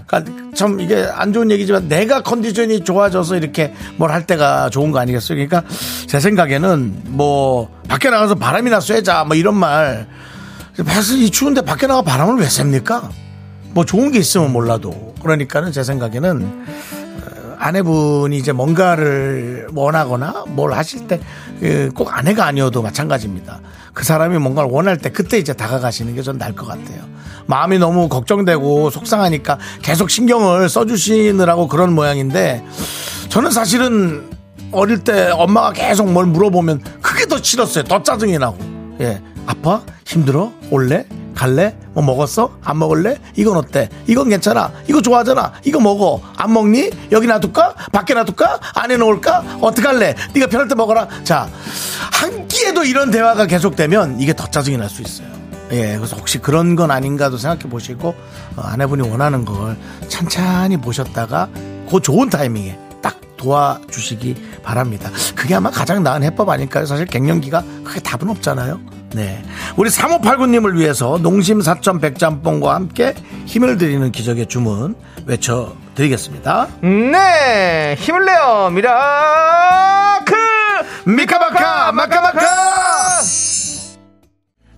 그러니까 참 이게 안 좋은 얘기지만 내가 컨디션이 좋아져서 이렇게 뭘 할 때가 좋은 거 아니겠어요? 그러니까 제 생각에는 뭐 밖에 나가서 바람이나 쐬자 뭐 이런 말. 사실 이 추운데 밖에 나가 바람을 왜 쐭니까? 뭐 좋은 게 있으면 몰라도 그러니까는 제 생각에는 어, 아내분이 이제 뭔가를 원하거나 뭘 하실 때 꼭 아내가 아니어도 마찬가지입니다. 그 사람이 뭔가를 원할 때 그때 이제 다가가시는 게 전 나을 것 같아요. 마음이 너무 걱정되고 속상하니까 계속 신경을 써주시느라고 그런 모양인데 저는 사실은 어릴 때 엄마가 계속 뭘 물어보면 그게 더 싫었어요. 더 짜증이 나고. 예. 아파? 힘들어? 올래? 갈래? 뭐 먹었어? 안 먹을래? 이건 어때? 이건 괜찮아. 이거 좋아하잖아. 이거 먹어. 안 먹니? 여기 놔둘까? 밖에 놔둘까? 안에 놓을까? 어떡할래? 네가 편할 때 먹어라. 자, 한 끼에도 이런 대화가 계속되면 이게 더 짜증이 날 수 있어요. 예, 그래서 혹시 그런 건 아닌가도 생각해 보시고 어, 아내분이 원하는 걸 찬찬히 보셨다가 그 좋은 타이밍에 딱 도와주시기 바랍니다. 그게 아마 가장 나은 해법 아닐까요? 사실 갱년기가 크게 답은 없잖아요. 네. 우리 3589님을 위해서 농심 사천 백짬뽕과 함께 힘을 드리는 기적의 주문 외쳐드리겠습니다. 네, 힘을 내요, miracle! 미카마카 마카마카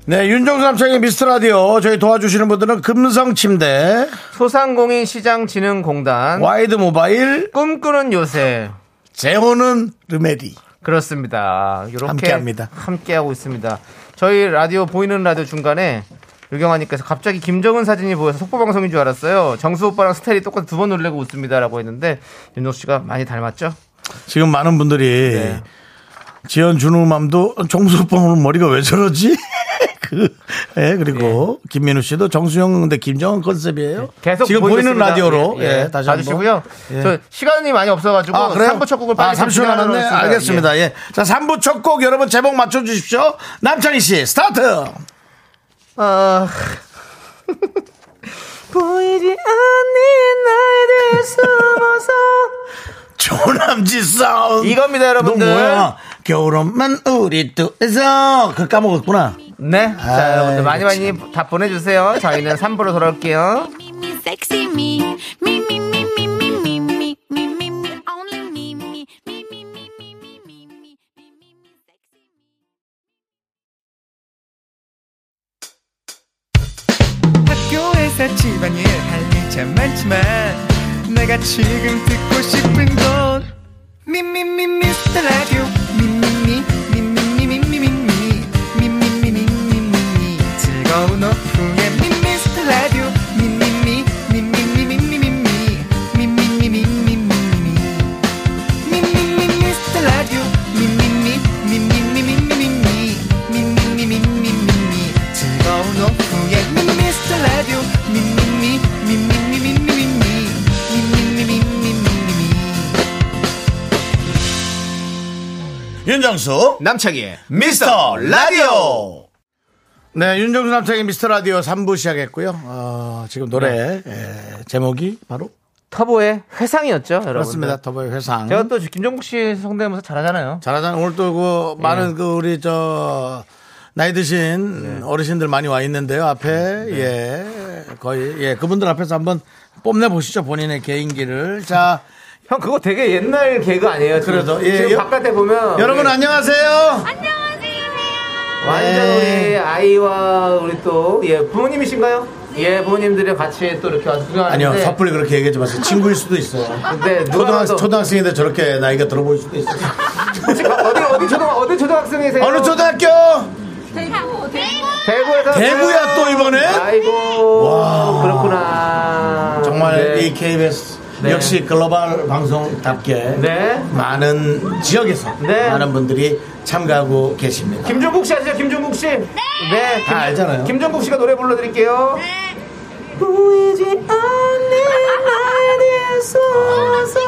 네 윤정수 남창의 미스터라디오 저희 도와주시는 분들은 금성침대 소상공인 시장진흥공단, 와이드 모바일 꿈꾸는 요새, 재호는 르메리 그렇습니다. 이렇게 함께합니다. 함께하고 있습니다. 저희 라디오 보이는 라디오 중간에 유경아님께서 갑자기 김정은 사진이 보여서 속보 방송인 줄 알았어요. 정수 오빠랑 스타일이 똑같아 두 번 놀래고 웃습니다라고 했는데 윤정수 씨가 많이 닮았죠? 지금 많은 분들이 네. 지연 준우 맘도 정수 오빠 오늘 머리가 왜 저러지? 그, 예, 그리고 김민우 씨도 정수 형 근데 김정은 컨셉이에요. 계속 지금 보이는. 라디오로 예, 예, 예. 다시 한번. 봐주시고요. 예. 저 시간이 많이 없어가지고 아, 그래요? 3부 첫 곡을 빨리 아, 30초 남았네. 알겠습니다. 예. 자, 3부 첫 곡 여러분 제목 맞춰 주십시오. 남창희 씨, 스타트! 아... 보이지 않는 나에 숨어서 조남지 사운드. 이겁니다, 여러분들. 너 뭐야? 겨울옷만 우리 뚜에서 그걸 까먹었구나. 네. 자, 아이, 여러분들 많이 많이 참. 다 보내주세요. 저희는 3부로 돌아올게요. 학교에서 집안일 할일참 많지만 내가 지금 듣고 싶은 건 미미미 미스터 라디오 미미미 즐거운 오후에 미스터 라디오 미미 미 미미미 미미미 미미미 미미미 미 미미 미스터 라디오 미미미 미미미 미미미 미미미 미미미 즐거운 오후에 미스터 라디오 미미미 미미미 미미미 미미미 미미미 미미미 윤정수, 남창희의 미스터 라디오! 네, 윤정수 남창희 미스터 라디오 3부 시작했고요. 어, 지금 노래 에, 제목이 바로 터보의 회상이었죠, 여러분. 그렇습니다. 터보의 회상. 제가 또 김종국 씨 성대모사 잘하잖아요. 잘하잖아요. 오늘 또그 많은 그 우리 저 나이 드신 어르신들 많이 와 있는데요. 앞에 예 거의 예 그분들 앞에서 한번 뽐내 보시죠 본인의 개인기를. 자 형 그거 되게 옛날 개그 아니에요? 지금, 그래도, 예, 지금 여- 바깥에 보면 여러분 우리 안녕하세요. 완전 네. 우리 아이와 우리 또 예 부모님이신가요? 예 부모님들이 같이 또 이렇게 와서 구경하는데 아니요 섣불리 그렇게 얘기하지 마세요. 친구일 수도 있어요. 근데 누가 초등학, 초등학생인데 저렇게 나이가 들어 보일 수도 있어요. 혹시 어디 어디 초등 어디 초등학생이세요? 어느 초등학교? 대구에서 대구야, 또 이번에? 아이고 그렇구나. 정말 네. 이 KBS 네. 역시 글로벌 방송답게 네. 많은 지역에서 네. 많은 분들이 참가하고 계십니다. 김종국 씨 아시죠? 김종국 씨. 네. 다 알잖아요. 김종국 씨가 노래 불러드릴게요. 보이지 않는 나에 숨어서.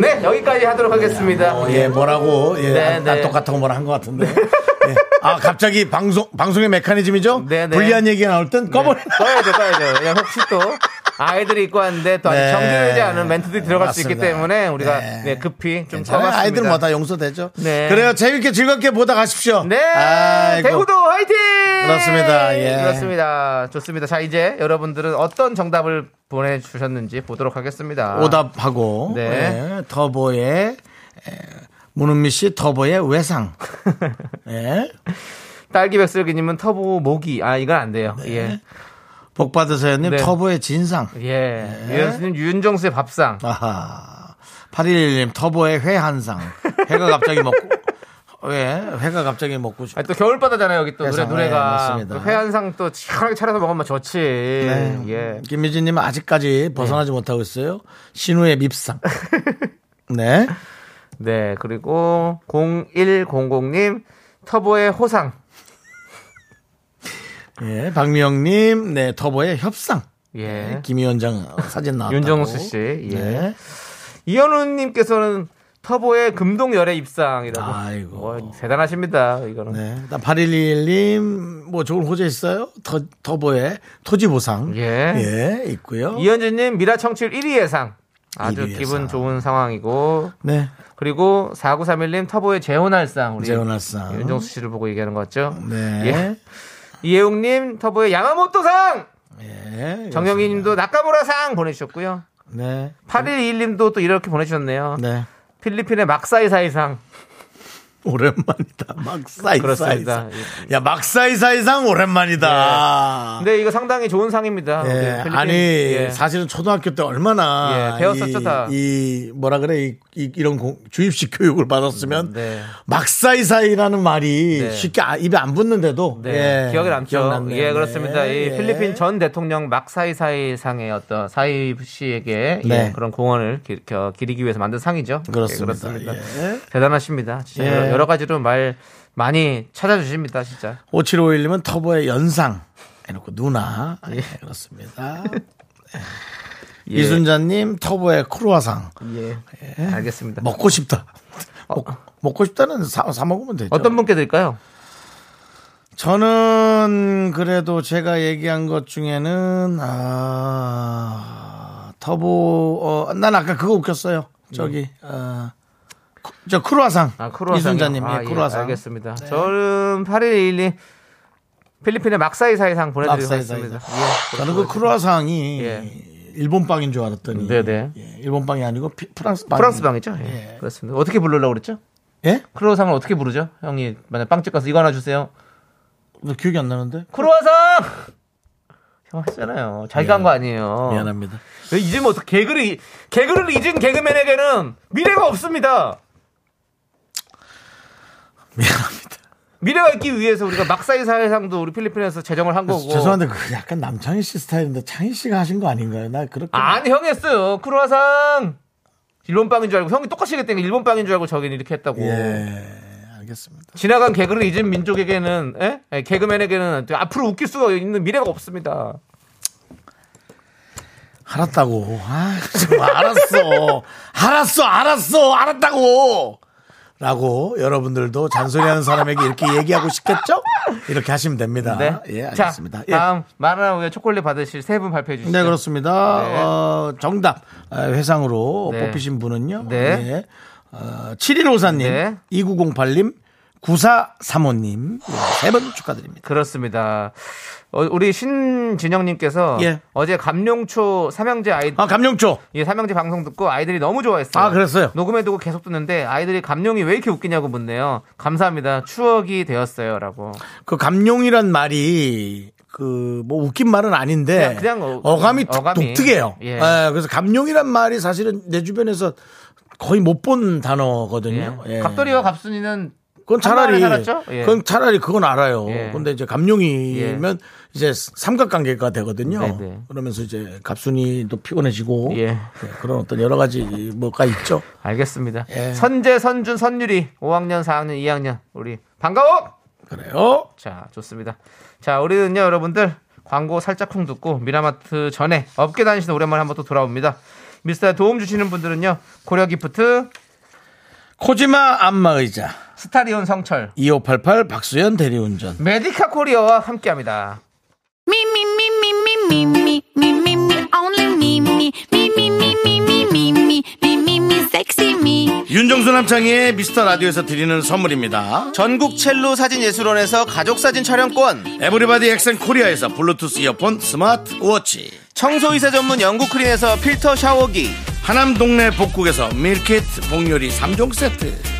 네 여기까지 하도록 하겠습니다. 어, 예, 뭐라고, 예, 네, 안- 안 네. 똑같은 거 뭐라 한 것 같은데. 예. 아, 갑자기 방송, 방송의 메커니즘이죠? 네, 네. 불리한 얘기가 나올 땐 꺼버려. 꺼야죠, 꺼야죠. 그냥 혹시 또 아이들이 입고 왔는데 또 아직 네. 정리되지 않은 멘트들이 들어갈 수 있기 맞습니다. 때문에 우리가 네. 네, 급히 좀 괜찮아요. 꺼봤습니다. 아이들 뭐다 용서되죠. 네. 그래요. 재밌게 즐겁게 보다 가십시오. 네, 아이고. 대구도 화이팅! 그렇습니다. 예. 그렇습니다. 좋습니다. 자, 이제 여러분들은 어떤 정답을 보내주셨는지 보도록 하겠습니다. 오답하고 네. 예, 터보의 에, 문은미 씨 터보의 외상. 예. 딸기 백설기님은 터보 모기. 아, 이건 안 돼요. 예. 복 받으세요님 네. 터보의 진상. 예. 유현수님 윤정수의 밥상. 아하. 811님 터보의 회 한상. 회가 갑자기 먹고 왜 회가 갑자기 먹고 싶. 아, 또 겨울 바다잖아요, 여기 또 노래, 해상, 노래 가. 네, 맞습니다. 회한상 또 시원하게 차려서 먹으면 좋지. 네. 예. 김미진님은 아직까지 벗어나지 못하고 있어요. 신우의 밉상. 네. 네, 그리고 0100님, 터보의 호상. 예. 박미영님, 네 터보의 협상. 예. 김 위원장 사진 나왔다고. 윤정수 씨. 예. 네. 이현우님께서는 터보의 금동열의 입상이라고. 아이고. 어, 대단하십니다, 이거는. 네. 8121님, 뭐 좋은 호재 있어요? 터, 터보의 토지보상. 예. 예, 있고요. 이현주님, 미라 청취율 1위 예상. 아주 1위 기분 예상. 좋은 상황이고. 네. 그리고 4931님, 터보의 재혼할상. 우리 재혼할상. 윤정수 씨를 보고 얘기하는 것 같죠? 네. 예. 이혜웅님, 터보의 야마모토상! 예. 정영희 님도 나카무라상 보내주셨고요. 네. 8121님도 또 이렇게 보내주셨네요. 네. 필리핀의 막사이사이상. 오랜만이다. 막사이사이상. 그렇습니다. 야, 막사이사이상 오랜만이다. 근데 이거 상당히 좋은 상입니다. 예. 아니 예. 사실은 초등학교 때 얼마나 예, 배웠었죠, 이, 다. 이 뭐라 그래 이, 런 주입식 교육을 받았으면 네. 막사이사이라는 말이 네. 쉽게 아- 입에 안 붙는데도 네, 예, 기억에 남죠. 예, 그렇습니다. 네, 이 예. 필리핀 전 대통령 막사이사이 상의 어떤 사이 씨에게 예, 네. 그런 공헌을 기, 겨- 기리기 위해서 만든 상이죠. 그렇습니다. 예, 그렇습니다. 예. 대단하십니다. 진짜 예. 여러, 가지로 말 많이 찾아주십니다, 진짜. 5751님은 터보의 연상 해놓고 누나 예, 그렇습니다. 예. 이순자님 터보의 크루아상 예. 알겠습니다. 먹고 싶다. 먹, 먹고 싶다는 사, 사 먹으면 되죠. 어떤 분께 드릴까요? 저는 그래도 제가 얘기한 것 중에는 아 터보 어, 난 아까 그거 웃겼어요. 저기 어, 크- 저 크루아상 아, 크루아상. 이순자님 아, 예, 크루아상 알겠습니다. 저는 8112 필리핀의 막사이사이상 보내드리겠습니다. 막사이사이상. 저는 그 크루아상이 예. 일본 빵인 줄 알았더니 네네. 예, 일본 빵이 아니고 피- 프랑스 빵 프랑스 빵이죠? 예. 그렇습니다. 어떻게 부르려고 그랬죠? 예? 크루아상을 어떻게 부르죠? 형이 만약 빵집 가서 이거 하나 주세요. 나 기억이 안 나는데 크루아상! 형 하잖아요. 자기가 한 거 아니에요. 미안합니다. 잊으면 어떻게 개그를, 개그를 잊은 개그맨에게는 미래가 없습니다. 미안합니다. 미래가 있기 위해서 우리가 막사이 사회상도 우리 필리핀에서 제정을 한 거고. 죄송한데 그 약간 남창희 씨 스타일인데 창희 씨가 하신 거 아닌가요? 나 그렇게 아니, 형이 했어요. 크루아상! 일본 빵인 줄 알고, 형이 똑같이 얘기했더니 일본 빵인 줄 알고 저긴 이렇게 했다고. 예 알겠습니다. 지나간 개그를 잊은 민족에게는, 예? 예, 개그맨에게는 앞으로 웃길 수가 있는 미래가 없습니다. 알았다고. 아, 알았어. 알았어, 알았어, 알았다고. 라고 여러분들도 잔소리하는 사람에게 이렇게 얘기하고 싶겠죠? 이렇게 하시면 됩니다. 네. 예, 알겠습니다. 자, 예. 다음 마라오의 초콜릿 받으실 세 분 발표해 주시죠. 네, 그렇습니다. 네. 어, 정답 어, 회상으로 네. 뽑히신 분은요. 네. 예. 어, 7154님, 네. 2908님, 9435님 세분 축하드립니다. 그렇습니다. 어, 우리 신진영님께서 예. 어제 감룡초 삼형제 아이 아, 감룡초. 예, 삼형제 방송 듣고 아이들이 너무 좋아했어요. 아, 그랬어요? 녹음해두고 계속 듣는데 아이들이 감룡이 왜 이렇게 웃기냐고 묻네요. 감사합니다. 추억이 되었어요라고. 그 감룡이란 말이 그 뭐 웃긴 말은 아닌데 그냥- 그냥 어- 감이. 독특해요. 예. 예, 그래서 감룡이란 말이 사실은 내 주변에서 거의 못 본 단어거든요. 예. 예. 갑돌이와 갑순이는 그건 차라리? 예. 그건 차라리 그건 알아요. 예. 근데 이제 감룡이면 이제 삼각관계가 되거든요. 네네. 그러면서 이제 갑순이도 피곤해지고 예. 예, 그런 어떤 여러 가지 뭐가 있죠. 알겠습니다. 예. 선재, 선준, 선유리 5학년, 4학년, 2학년 우리 반가워. 그래요. 자, 좋습니다. 자, 우리는요, 여러분들 광고 살짝쿵 듣고 미라마트 전에 업계 다니시는 오랜만에 한번 또 돌아옵니다. 미스터에 도움 주시는 분들은요, 고려 기프트, 코지마 안마의자 스타리온 성철 2588 박수현 대리운전 메디카 코리아와 함께합니다. 윤정수 남창희의 미스터 라디오에서 드리는 선물입니다. 전국 첼로 사진 예술원에서 가족 사진 촬영권. 에브리바디 엑센 코리아에서 블루투스 이어폰 스마트 워치. 청소이사 전문 영국 크린에서 필터 샤워기. 하남 동네 복국에서 밀키트 봉요리 3종 세트.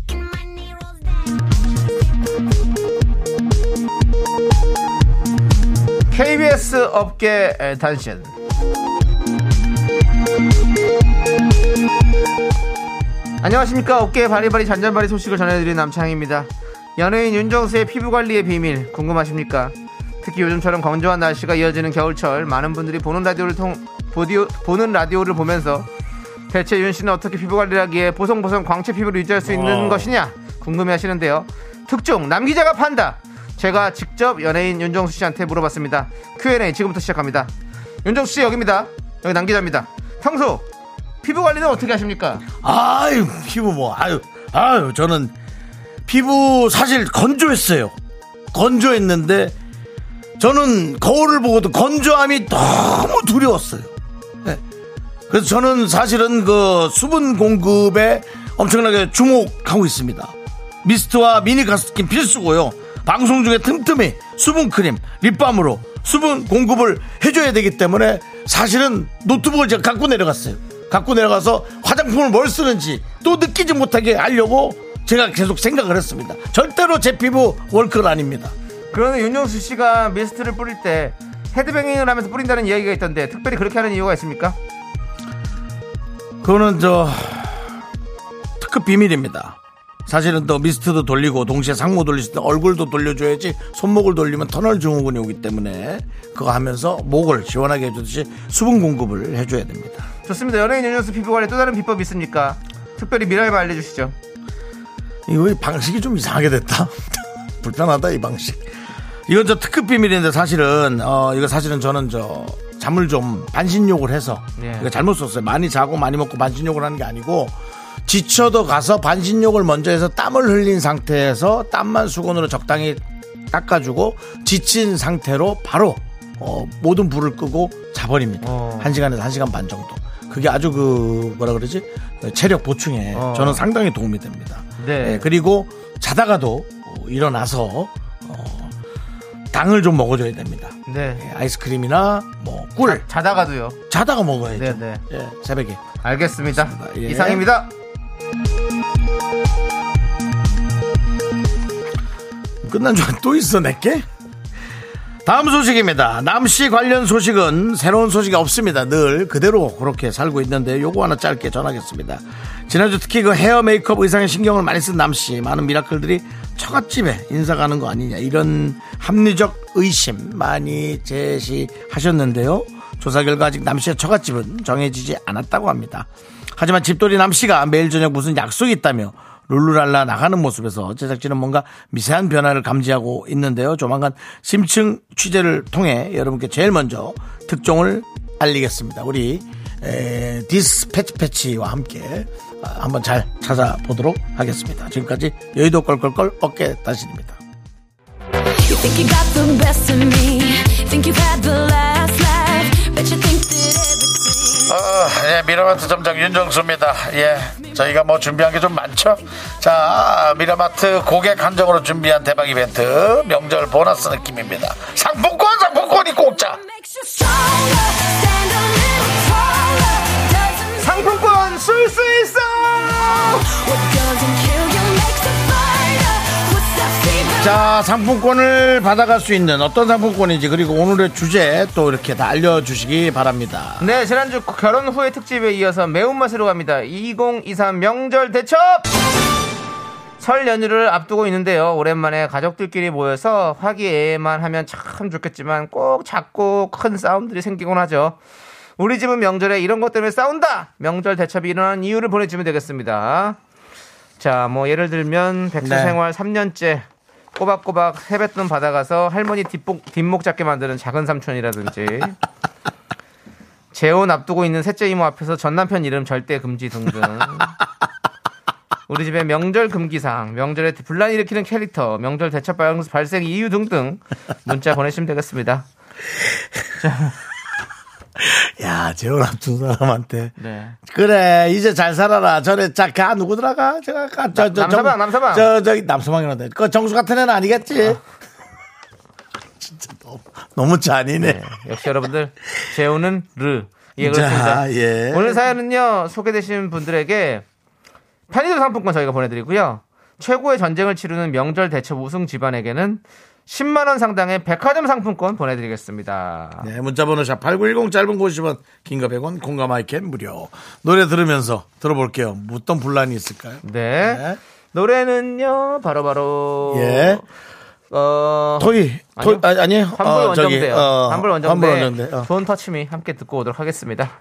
KBS 업계 단신. 안녕하십니까. 업계 바리바리 잔잔바리 소식을 전해드리는 남창입니다. 연예인 윤정수의 피부 관리의 비밀 궁금하십니까? 특히 요즘처럼 건조한 날씨가 이어지는 겨울철 많은 분들이 보는 라디오를 통 보디오, 보는 라디오를 보면서 대체 윤 씨는 어떻게 피부 관리를 하기에 보송보송 광채 피부를 유지할 수 있는 것이냐 궁금해 하시는데요. 특종 남 기자가 판다. 제가 직접 연예인 윤정수 씨한테 물어봤습니다. Q&A 지금부터 시작합니다. 윤정수 씨 여기입니다. 여기 남 기자입니다. 평소 피부 관리는 어떻게 하십니까? 아유, 피부 뭐, 아유, 아유, 저는 피부 사실 건조했어요. 건조했는데 저는 거울을 보고도 건조함이 너무 두려웠어요. 네. 그래서 저는 사실은 그 수분 공급에 엄청나게 주목하고 있습니다. 미스트와 미니 가습긴 필수고요. 방송 중에 틈틈이 수분 크림, 립밤으로 수분 공급을 해줘야 되기 때문에 사실은 노트북을 제가 갖고 내려갔어요. 갖고 내려가서 화장품을 뭘 쓰는지 또 느끼지 못하게 하려고 제가 계속 생각을 했습니다. 절대로 제 피부 월클 아닙니다. 그러면 윤정수 씨가 미스트를 뿌릴 때 헤드뱅잉을 하면서 뿌린다는 이야기가 있던데 특별히 그렇게 하는 이유가 있습니까? 그거는 저 특급 비밀입니다. 사실은 또 미스트도 돌리고 동시에 상모 돌릴 때 얼굴도 돌려줘야지 손목을 돌리면 터널 증후군이 오기 때문에 그거 하면서 목을 시원하게 해주듯이 수분 공급을 해줘야 됩니다. 좋습니다. 연예인 윤정수 피부 관리 또 다른 비법이 있습니까? 특별히 미라에만 알려주시죠. 이거 이 방식이 좀 이상하게 됐다. 불편하다 이 방식. 이건 저 특급 비밀인데 사실은 어 이거 사실은 저는 저 잠을 좀 반신욕을 해서 예. 잘못 썼어요. 많이 자고 많이 먹고 반신욕을 하는 게 아니고 지쳐도 가서 반신욕을 먼저 해서 땀을 흘린 상태에서 땀만 수건으로 적당히 닦아주고 지친 상태로 바로 어, 모든 불을 끄고 자버립니다. 어. 한 시간에서 한 시간 반 정도. 그게 아주 그 뭐라 그러지 체력 보충에 어. 저는 상당히 도움이 됩니다. 네. 예, 그리고 자다가도 어, 일어나서 어, 당을 좀 먹어줘야 됩니다. 네. 예, 아이스크림이나 뭐 꿀 자 다가도요. 자다가 먹어야죠. 네, 네. 예, 새벽에. 알겠습니다. 예. 이상입니다. 끝난 줄 또 있어 내게? 다음 소식입니다. 남씨 관련 소식은 새로운 소식이 없습니다. 늘 그대로 그렇게 살고 있는데 요거 하나 짧게 전하겠습니다. 지난주 특히 그 헤어 메이크업 의상에 신경을 많이 쓴 남씨 많은 미라클들이 처갓집에 인사 가는 거 아니냐 이런 합리적 의심 많이 제시하셨는데요. 조사 결과 아직 남씨의 처갓집은 정해지지 않았다고 합니다. 하지만 집돌이 남씨가 매일 저녁 무슨 약속이 있다며 룰루랄라 나가는 모습에서 제작진은 뭔가 미세한 변화를 감지하고 있는데요. 조만간 심층 취재를 통해 여러분께 제일 먼저 특종을 알리겠습니다. 우리 에, 디스패치 패치와 함께 아, 한번 잘 찾아보도록 하겠습니다. 지금까지 여의도 껄껄껄 어깨 따신입니다. 어, 예, 미라마트 점장 윤정수입니다. 예, 저희가 뭐 준비한 게 좀 많죠? 자, 미라마트 고객 한정으로 준비한 대박 이벤트 명절 보너스 느낌입니다. 상품권, 상품권이 공짜. 상품권 쏠수 있어! 자, 상품권을 받아갈 수 있는 어떤 상품권인지 그리고 오늘의 주제 또 이렇게 다 알려주시기 바랍니다. 네, 지난주 결혼 후의 특집에 이어서 매운맛으로 갑니다. 2023 명절 대첩! 설 연휴를 앞두고 있는데요. 오랜만에 가족들끼리 모여서 화기애애만 하면 참 좋겠지만 꼭 작고 큰 싸움들이 생기곤 하죠. 우리 집은 명절에 이런 것 때문에 싸운다! 명절 대첩이 일어나는 이유를 보내주면 되겠습니다. 자, 뭐 예를 들면 백수 네. 생활 3년째 꼬박꼬박 세뱃돈 받아가서 할머니 뒷목, 뒷목 잡게 만드는 작은 삼촌이라든지 재혼 앞두고 있는 셋째 이모 앞에서 전 남편 이름 절대 금지 등등 우리 집에 명절 금기사항, 명절에 분란 일으키는 캐릭터, 명절 대처 발- 발생 이유 등등 문자 보내시면 되겠습니다. 야, 재혼 앞둔 사람한테. 네. 그래, 이제 잘 살아라. 전에 자, 가 누구더라가? 제가 가, 저, 저, 남서방, 정- 남서방. 저, 저기, 남서방이란다. 그 정수 같은 애는 아니겠지? 진짜 너무, 너무 잔인해. 네. 역시 여러분들 재혼은 르. 예, 자, 그렇습니다. 예. 오늘 사연은요 소개되신 분들에게 편의점 상품권 저희가 보내드리고요. 최고의 전쟁을 치르는 명절 대첩 우승 집안에게는 10만 원 상당의 백화점 상품권 보내드리겠습니다. 네, 문자번호 샵 8910 짧은 거 50원, 긴거 100원, 공감 아이캔 무료. 노래 들으면서 들어볼게요. 어떤 분란이 있을까요? 네. 네. 노래는요 바로 바로 예. 어 토이, 토이, 아니요. 아니, 아니 에요. 환불 어, 원정대요. 어, 환불 원정대. 환불 원정대. 어. 돈 터치미 함께 듣고 오도록 하겠습니다.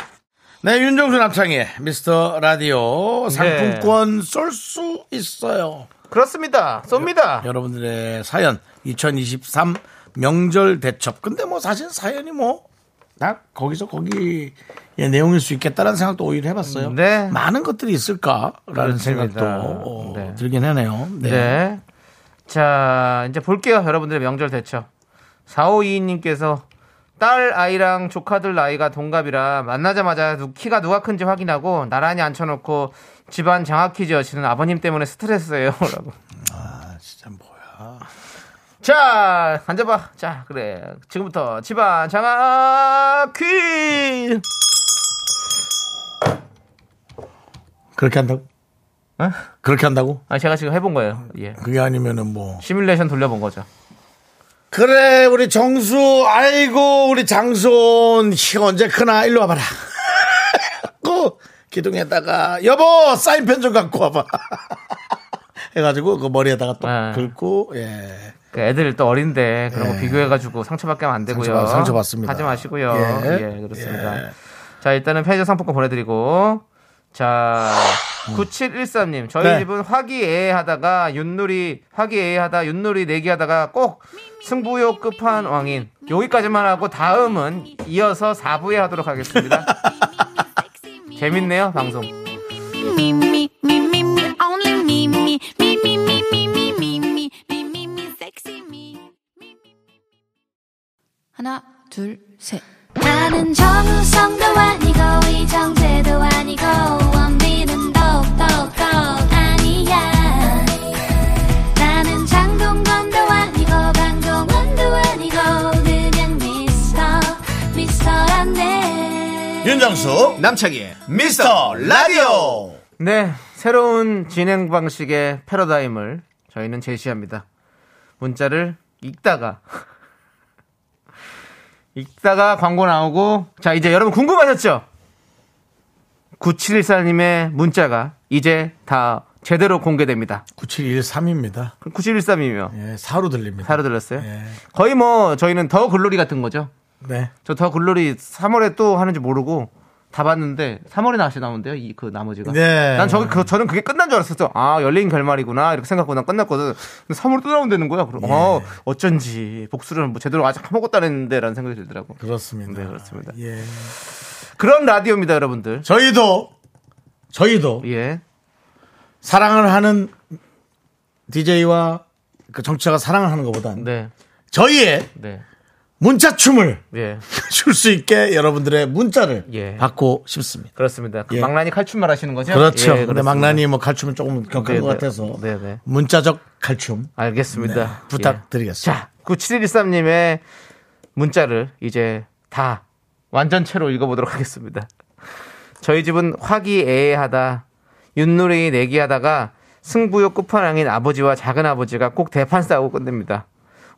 네, 윤정수 남창의 미스터 라디오 네. 상품권 쏠수 있어요. 그렇습니다. 쏩니다. 여 러분들의 사연 2023 명절 대첩. 근데 뭐 사실 사연이 뭐다 거기서 거기의 내용일 수 있겠다라는 생각도 오히려 해봤어요. 네. 많은 것들이 있을까라는 그렇습니다. 생각도 어, 네. 들긴 하네요. 네. 네. 자, 이제 볼게요. 여러분들의 명절 대처. 4522님께서 딸 아이랑 조카들 나이가 동갑이라 만나자마자 누- 키가 누가 큰지 확인하고 나란히 앉혀놓고 집안 장학 퀴즈 여시는 아버님 때문에 스트레스예요. 라고. 아, 진짜 뭐야. 자, 앉아봐. 자, 그래. 지금부터 집안 장학 퀴즈. 그렇게 한다고? 어? 그렇게 한다고? 아, 제가 지금 해본 거예요. 예. 그게 아니면은 뭐. 시뮬레이션 돌려본 거죠. 그래, 우리 정수, 아이고, 우리 장손, 키가 언제 크나? 일로 와봐라. 그, 기둥에다가, 여보, 사인펜 좀 갖고 와봐. 해가지고, 그 머리에다가 또 아. 긁고, 예. 그 애들 또 어린데 그런 거 예. 비교해가지고 상처받게 하면 안 되고요. 상처받- 상처받습니다. 하지 마시고요. 예. 예, 그렇습니다. 예. 자, 일단은 편의점 상품권 보내드리고. 자, 9713님. 저희 네. 집은 화기애애하다가 윷놀이, 화기애애하다 윷놀이 내기하다가 꼭 승부욕 끝판왕인. 여기까지만 하고 다음은 이어서 4부에 하도록 하겠습니다. 재밌네요, 방송. 하나, 둘, 셋. 나는 정우성도 아니고 이정재도 아니고 원빈은 더욱더 아니야 나는 장동건도 아니고 강동원도 아니고 그냥 미스터 미스터란데 윤정수, 남창희, 미스터 라디오. 네, 새로운 진행 방식의 패러다임을 저희는 제시합니다. 문자를 읽다가 읽다가 광고 나오고 자 이제 여러분 궁금하셨죠? 9714님의 문자가 이제 다 제대로 공개됩니다. 9713입니다. 9713이며 예, 사로 들립니다. 사로 들렸어요? 예. 거의 뭐 저희는 더 글로리 같은 거죠. 네. 저 더 글로리 3월에 또 하는지 모르고 다 봤는데 3월에 다시 나온대요. 이 그 나머지가. 네. 난 저기 그, 저는 그게 끝난 줄 알았었어. 아 열린 결말이구나 이렇게 생각하고 난 끝났거든. 근데 3월에 또 나온다는 거야. 그럼 어 어쩐지 복수를 뭐 제대로 아직 한 먹었다 했는데라는 생각이 들더라고. 그렇습니다. 네, 그렇습니다. 예. 그런 라디오입니다, 여러분들. 저희도, 저희도 예. 사랑을 하는 DJ와 그 정치자가 사랑을 하는 것보단 네. 저희의 네. 문자춤을 예. 줄 수 있게 여러분들의 문자를 예. 받고 싶습니다. 그렇습니다. 그 예. 망나니 칼춤 말하시는 거죠? 그렇죠. 예, 근데. 망나니 뭐 칼춤은 조금 격한 네, 것 네. 같아서 네, 네. 문자적 칼춤 알겠습니다. 네, 부탁드리겠습니다. 자, 9713님의 문자를 이제 다 완전체로 읽어보도록 하겠습니다. 저희 집은 화기애애하다, 윷놀이 내기하다가 승부욕 끝판왕인 아버지와 작은 아버지가 꼭 대판 싸우고 끝냅니다.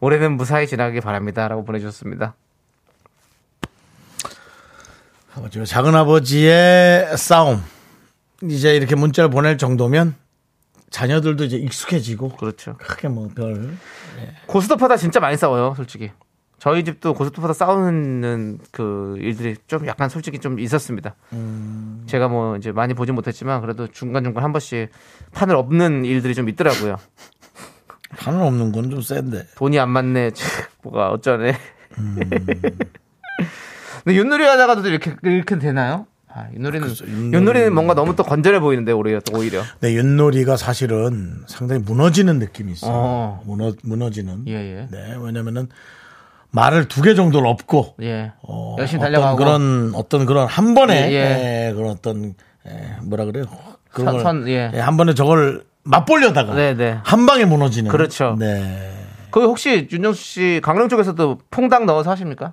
올해는 무사히 지나길 바랍니다. 라고 보내주셨습니다. 아버지와 작은 아버지의 싸움 이제 이렇게 문자를 보낼 정도면 자녀들도 이제 익숙해지고 그렇죠. 크게 뭐별 고스톱하다 진짜 많이 싸워요, 솔직히. 저희 집도 고속도로보다 싸우는 그 일들이 좀 약간 솔직히 좀 있었습니다. 음. 제가 뭐 이제 많이 보진 못했지만 그래도 중간 중간 한 번씩 판을 엎는 일들이 좀 있더라고요. 하나 없는 건 좀 센데. 돈이 안 맞네. 참, 뭐가 어쩌네. 음. 근데 윷놀이 하다가도 이렇게 이렇게 되나요? 아, 윷놀이는 글쎄, 윷놀이는- 윷놀이는 뭔가 너무 또 건전해 보이는데 오히려 또 오히려. 네, 윷놀이가 사실은 상당히 무너지는 느낌이 있어요. 어. 무너, 무너지는. 예, 예. 네, 왜냐면은 말을 두 개 정도를 엎고 예. 어, 열심히 어떤 달려가고 그런 어떤 그런 한 번에 예, 예. 예, 그런 어떤 예, 뭐라 그래요? 그런 선- 걸 선, 예. 예, 한 번에 저걸 맛보려다가 네, 네. 한 방에 무너지는 그렇죠. 네. 그 혹시 윤정수 씨 강릉 쪽에서도 퐁당 넣어서 하십니까?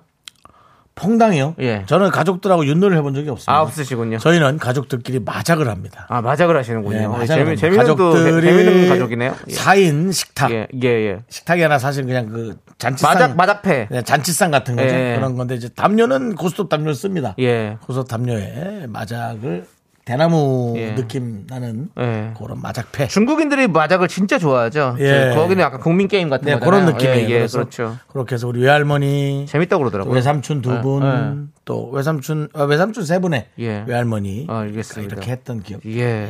퐁당이요? 예. 저는 가족들하고 윷놀이를 해본 적이 없습니다. 아 없으시군요. 저희는 가족들끼리 마작을 합니다. 아 마작을 하시는군요. 예, 어, 마작을 재미, 합니다. 재미는 또 재- 재미있는 가족이네요. 예. 4인 식탁. 예, 예, 예. 식탁이 하나 사실 그냥 그 잔치상 마작 마작패. 네, 잔치상 같은 거죠. 예. 그런 건데 이제 담요는 고스톱 담요를 씁니다. 예. 고스톱 담요에 마작을 대나무 예. 느낌 나는 예. 그런 마작패. 중국인들이 마작을 진짜 좋아하죠. 예. 거기는 약간 국민 게임 같은 네, 거잖아요. 그런 느낌이에요. 예, 예, 그렇죠. 그렇게 해서 우리 외할머니, 재밌다고 또 그러더라고요. 외삼촌 두 분, 예. 또 외삼촌, 어, 외삼촌 세 분의 예. 외할머니 아. 이렇게 했던 기억. 예.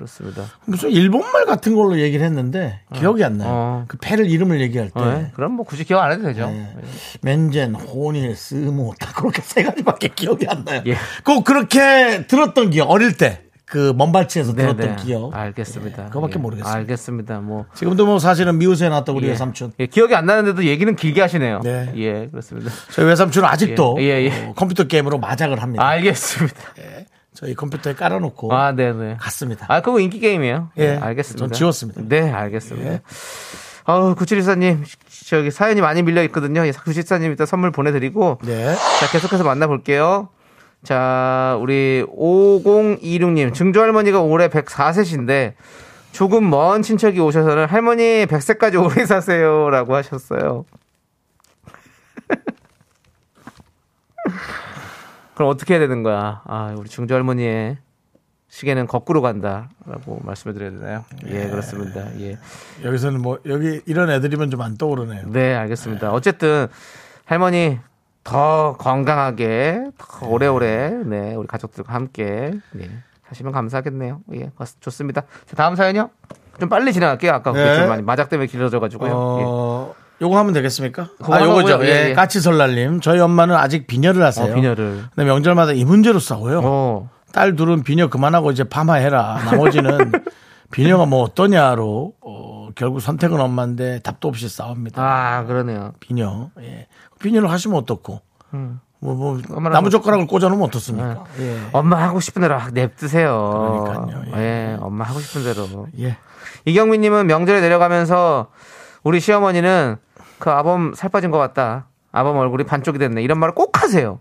그렇습니다. 무슨 일본말 같은 걸로 얘기를 했는데 기억이 안 나요. 어. 그 패를 이름을 얘기할 때 어, 예. 그럼 뭐 굳이 기억 안 해도 되죠. 네. 맨젠, 호닐, 스모 다 그렇게 세 가지밖에 기억이 안 나요. 예. 꼭 그렇게 들었던 기억 어릴 때 그 먼발치에서 네, 들었던 네. 기억. 알겠습니다. 예, 그거밖에 예. 모르겠습니다. 알겠습니다. 뭐 지금도 뭐 사실은 미우새에 나왔던 우리 예. 외삼촌. 예, 기억이 안 나는데도 얘기는 길게 하시네요. 네. 예, 그렇습니다. 저희 외삼촌은 아직도 예, 예, 예. 어, 컴퓨터 게임으로 마작을 합니다. 알겠습니다. 저희 컴퓨터에 깔아놓고 아, 네, 네. 갔습니다. 아, 그거 인기 게임이에요. 예, 네, 알겠습니다. 전 지웠습니다. 네, 알겠습니다. 예. 아우, 구칠이사님, 저기 사연이 많이 밀려 있거든요. 예, 구칠사님 이따 선물 보내드리고. 네. 자, 계속해서 만나볼게요. 자, 우리 5026님, 증조 할머니가 올해 104세신데, 조금 먼 친척이 오셔서는 할머니 100세까지 오래 사세요. 라고 하셨어요. 그럼 어떻게 해야 되는 거야? 아, 우리 증조할머니의 시계는 거꾸로 간다라고 말씀을 드려야 되나요? 예, 그렇습니다. 예. 여기서는 뭐 여기 이런 애들이면 좀 안 떠오르네요. 네, 알겠습니다. 어쨌든 할머니 더 건강하게 더 오래오래 네 우리 가족들과 함께 네, 사시면 감사하겠네요. 예, 좋습니다. 자, 다음 사연요. 좀 빨리 진행할게요. 아까 그게 네. 좀 많이 마작 때문에 길어져 가지고요. 예. 어, 요거 하면 되겠습니까? 아, 요거죠. 하고요. 예, 예, 예. 까치 설날님. 저희 엄마는 아직 비녀를 하세요. 어, 비녀를. 근데 명절마다 이 문제로 싸워요. 어, 딸 둘은 비녀 그만하고 이제 파마해라. 나머지는 비녀가 뭐 어떠냐로 어, 결국 선택은 엄마인데 답도 없이 싸웁니다. 아 그러네요. 비녀. 예. 비녀를 하시면 어떻고? 음. 뭐, 뭐 나무 뭐- 젓가락을 꽂아놓으면 어떻습니까? 예. 엄마 하고 싶은 대로 냅두세요. 그러니까요, 예. 예, 엄마 하고 싶은 대로. 예. 이경민님은 명절에 내려가면서 우리 시어머니는 그 아범 살 빠진 것 같다. 아범 얼굴이 반쪽이 됐네. 이런 말을 꼭 하세요.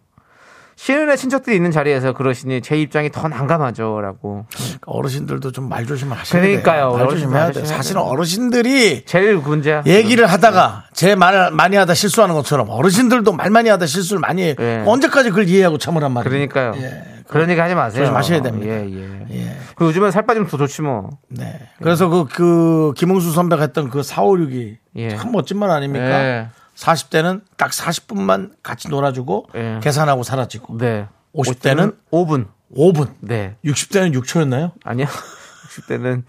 신은의 친척들이 있는 자리에서 그러시니 제 입장이 더 난감하죠라고. 그러니까 어르신들도 좀 말 조심을 하셔야 그러니까요. 돼요. 말 조심해야 돼요. 하셔야 사실은 돼요. 어르신들이 제일 문제야. 얘기를 하다가 제 말 많이 하다 실수하는 것처럼 어르신들도 말 많이 하다 실수를 많이 해요. 예. 언제까지 그걸 이해하고 참으란 말이에요. 그러니까요. 예. 그런 얘기 하지 마세요. 조심하셔야 됩니다. 예, 예. 예. 그 요즘엔 살 빠지면 더 좋지 뭐. 네. 그래서 그, 그, 김홍수 선배가 했던 그 456이 예. 참 멋진 말 아닙니까? 예. 40대는 딱 40분만 같이 놀아주고 예. 계산하고 사라지고 네. 50대 는 5분. 5분. 네. 60대는 6초였나요? 아니요. 60대는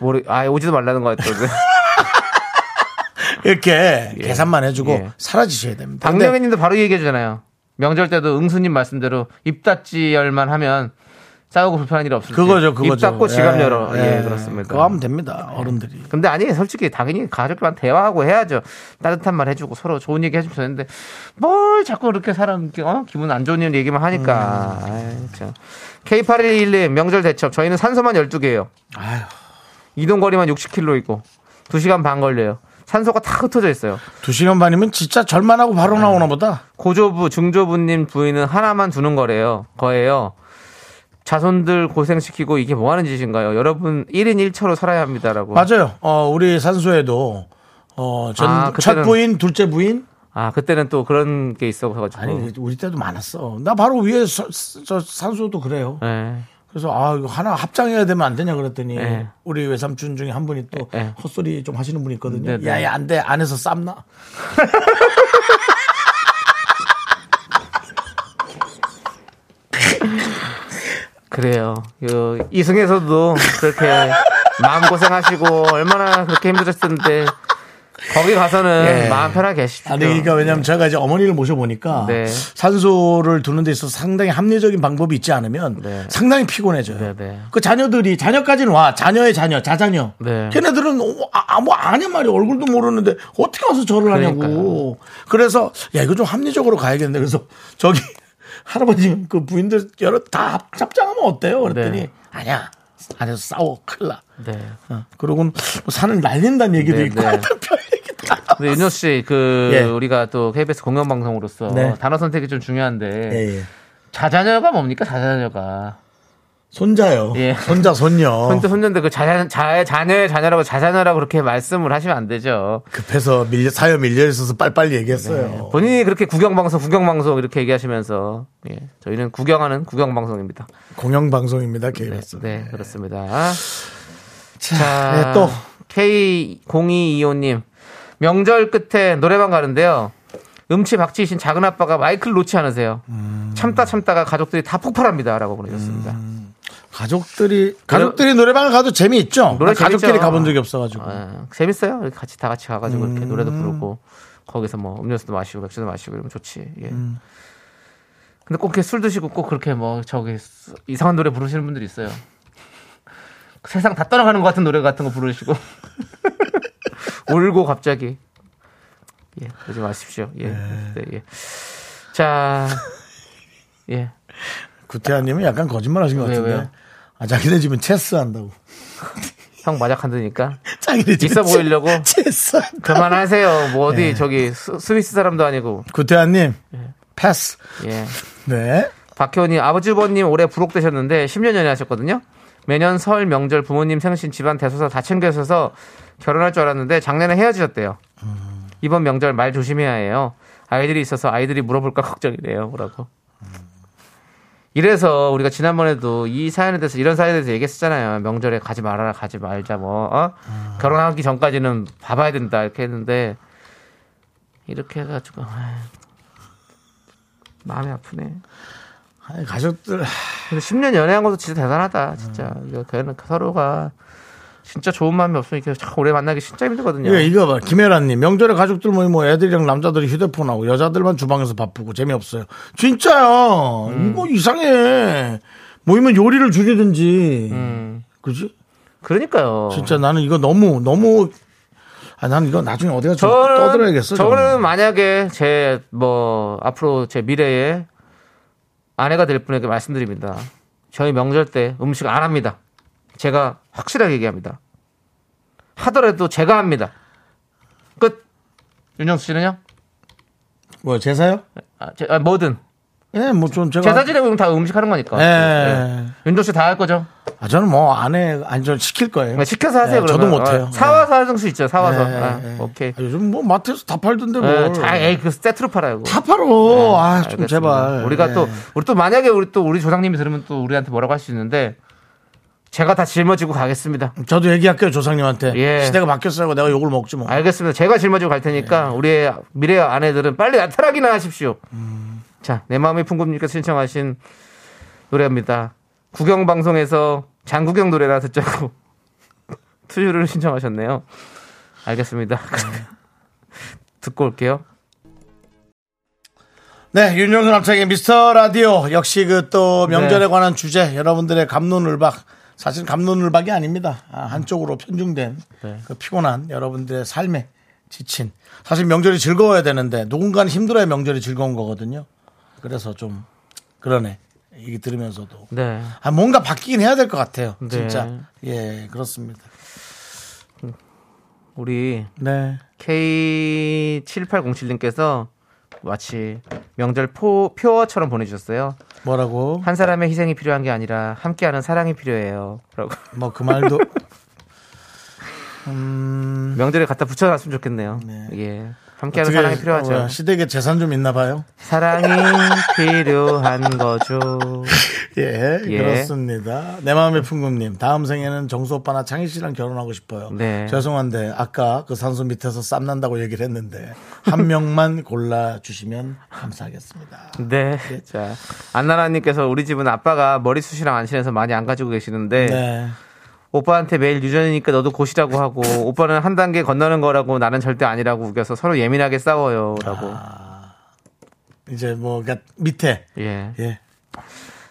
모르 아 오지도 말라는 거였거든. 이렇게 계산만 해주고 예. 사라지셔야 됩니다. 근데 박명희님도 바로 얘기해 주잖아요. 명절 때도 응수님 말씀대로 입 닫지 열만 하면 싸우고 불편한 일 없을 그거죠, 때. 그거죠. 입 닫고 지갑 예, 열어. 예, 예. 그렇습니다. 그거 하면 됩니다. 어른들이. 근데 아니 솔직히 당연히 가족들만 대화하고 해야죠. 따뜻한 말 해주고 서로 좋은 얘기 해주면 되는데 뭘 자꾸 이렇게 사람 어? 기분 안 좋은 일 얘기만 하니까. 음. 아이, 참. K8121님 명절 대첩 저희는 산소만 12개예요. 아유. 이동 거리만 60km이고 2시간 반 걸려요. 산소가 다 흩어져 있어요. 두 시간 반이면 진짜 절만하고 바로 나오나 보다. 고조부, 중조부님 부인은 하나만 두는 거래요. 거예요. 자손들 고생시키고 이게 뭐 하는 짓인가요? 여러분 1인 1처로 살아야 합니다라고. 맞아요. 어, 우리 산소에도 어, 전, 아, 첫 부인, 둘째 부인. 아, 그때는 또 그런 게 있어가지고. 아니, 우리 때도 많았어. 나 바로 위에 서, 저 산소도 그래요. 네. 그래서 아, 이거 하나 합장해야 되면 안 되냐 그랬더니 네. 우리 외삼촌 중에 한 분이 또 네. 헛소리 좀 하시는 분이 있거든요. 네, 네. 야야 안 돼. 안에서 쌈나. 그래요. 요, 이승에서도 그렇게 마음 고생하시고 얼마나 그렇게 힘들었는데 거기 가서는 예. 마음 편하게 계십시오. 아니, 그러니까 왜냐면 제가 이제 어머니를 모셔보니까 네. 산소를 두는 데 있어서 상당히 합리적인 방법이 있지 않으면 네. 상당히 피곤해져요. 네, 네. 그 자녀들이, 자녀까지는 와. 자녀의 자녀, 자자녀. 네. 걔네들은 어, 아, 뭐 아냐 말이 얼굴도 모르는데 어떻게 와서 절을 하냐고. 그러니까요. 그래서 야, 이거 좀 합리적으로 가야겠네. 그래서 저기 할아버지 그 부인들 여러 다 잡장하면 어때요? 그랬더니 네. 아니야. 안에서 싸워. 큰일 나. 네. 어, 그러고는 뭐 산을 날린다는 얘기도 네, 있고 네. 근데 윤정 씨, 그 예. 우리가 또 KBS 공영방송으로서 네. 단어 선택이 좀 중요한데 예, 예. 자자녀가 뭡니까? 자자녀가 손자요. 예. 손자, 손녀. 손자 손녀인데 그 자자 자 자녀의 자녀라고 자자녀라고 그렇게 말씀을 하시면 안 되죠. 급해서 밀려, 사연 밀려 있어서 빨리빨리 얘기했어요. 본인이 그렇게 구경방송 구경방송 이렇게 얘기하시면서 예, 저희는 구경하는 구경방송입니다. 공영방송입니다, 네, KBS. 네, 그렇습니다. 자, 자, 네, 또. K0225님 명절 끝에 노래방 가는데요. 음치 박치이신 작은 아빠가 마이크를 놓지 않으세요. 음. 참다 참다가 가족들이 다 폭발합니다라고 보내셨습니다. 가족들이, 가족들이 노래방을 가도 재미있죠? 노래 나 가족끼리. 가본 적이 없어가지고. 아, 재밌어요. 같이 다 같이 가가지고 이렇게 노래도 음. 부르고 거기서 뭐 음료수도 마시고 맥주도 마시고 이러면 좋지. 예. 음. 근데 꼭 이렇게 술 드시고 꼭 그렇게 뭐 저기 수- 이상한 노래 부르시는 분들이 있어요. 세상 다 떠나가는 것 같은 노래 같은 거 부르시고 울고 갑자기 예 그러지 마십시오. 예. 네, 예. 자 예. 구태환님은 약간 거짓말 하신 것 같은데. 왜요? 아, 자기네 집은 체스 한다고. 형 마작 한다니까 자기네 집은 있어 보이려고? 체스 한다. 그만하세요. 뭐 어디 네. 저기 스, 스위스 사람도 아니고 구태환님, 패스. 예. 네. 박효원님 아버지버님 올해 부록되셨는데 10년 연애하셨거든요. 매년 설 명절 부모님 생신 집안 대소사 다 챙겨셔서 결혼할 줄 알았는데 작년에 헤어지셨대요. 이번 명절 말 조심해야 해요. 아이들이 있어서 아이들이 물어볼까 걱정이래요. 뭐라고. 이래서 우리가 지난번에도 이 사연에 대해서 이런 사연에 대해서 얘기했었잖아요. 명절에 가지 말아라, 가지 말자, 뭐 어? 결혼하기 전까지는 봐봐야 된다 이렇게 했는데 이렇게 해가지고 아이, 마음이 아프네. 아니, 가족들, 근데 10년 연애한 것도 진짜 대단하다. 진짜 이거 걔는 서로가 진짜 좋은 마음이 없으면 이렇게 참 오래 만나기 진짜 힘들거든요. 이거, 이거 봐. 김혜란님, 명절에 가족들 모이면 뭐 애들이랑 남자들이 휴대폰하고 여자들만 주방에서 바쁘고 재미없어요. 진짜야. 음. 이거 이상해. 모이면 요리를 줄이든지. 음, 그지? 그러니까요. 진짜 나는 이거 너무, 너무, 아, 나는 이거 나중에 어디가 좀 저는 떠들어야겠어. 저는 저는. 만약에 제 뭐 앞으로 제 미래에 아내가 될 분에게 말씀드립니다. 저희 명절 때 음식 안 합니다. 제가 확실하게 얘기합니다. 하더라도 제가 합니다. 끝. 윤정수 씨는요? 뭐, 제사요? 아, 제, 아, 뭐든 예, 뭐, 좀 제가. 제사 지내고 다 음식 하는 거니까. 예. 네. 윤정수 씨 다 할 거죠? 아, 저는 뭐, 안 해, 아니, 저 시킬 거예요. 네, 시켜서 하세요. 예, 그러면. 저도 못 해요. 어, 사와서 하는 수 있죠. 사와서. 예, 아, 예. 오케이. 아, 요즘 뭐, 마트에서 다 팔던데, 예, 뭐. 자, 에이, 그 세트로 팔아요. 그거. 다 팔어. 아, 좀 알겠습니다. 제발. 우리가 예. 또 우리 또 만약에 우리 또 우리 조상님이 들으면 또 우리한테 뭐라고 할 수 있는데 제가 다 짊어지고 가겠습니다. 저도 얘기할게요, 조상님한테. 예. 시대가 바뀌었어요. 내가 욕을 먹지 뭐. 알겠습니다. 제가 짊어지고 갈 테니까 네. 우리의 미래 아내들은 빨리 나타나기나 하십시오. 음. 자, 내 마음의 풍금님께서 신청하신 노래입니다. 구경 방송에서 장구경 노래나 듣자고 투유를 신청하셨네요. 알겠습니다. 듣고 올게요. 네, 윤정수 남창의 미스터 라디오. 역시 그 또 명절에 네. 관한 주제, 여러분들의 감론을박. 사실 감론을박이 아닙니다. 아, 한쪽으로 편중된 네. 그 피곤한 여러분들의 삶에 지친. 사실 명절이 즐거워야 되는데 누군가는 힘들어야 명절이 즐거운 거거든요. 그래서 좀 그러네. 이게 들으면서도. 네. 아, 뭔가 바뀌긴 해야 될 것 같아요. 네. 진짜. 예, 그렇습니다. 우리 네. K7807님께서 마치 명절 포, 표어처럼 보내주셨어요. 뭐라고? 한 사람의 희생이 필요한 게 아니라 함께하는 사랑이 필요해요. 라고. 뭐 그 말도. 음. 명절에 갖다 붙여놨으면 좋겠네요. 예. 함께하는 사랑이 필요하죠. 어, 시댁에 재산 좀 있나 봐요. 사랑이 필요한 거죠. 예, 예. 그렇습니다. 내 마음의 풍금님, 다음 생에는 정수 오빠나 창희 씨랑 결혼하고 싶어요. 네. 죄송한데, 아까 그 산소 밑에서 쌈 난다고 얘기를 했는데, 한 명만 골라 주시면 감사하겠습니다. 네. 자, 안나라님께서 우리 집은 아빠가 머리숱이랑 안신해서 많이 안 가지고 계시는데 네. 오빠한테 매일 유전이니까 너도 곧이라고 하고 오빠는 한 단계 건너는 거라고 나는 절대 아니라고 우겨서 서로 예민하게 싸워요라고. 이제 뭐, 그러니까 밑에, 예. 예.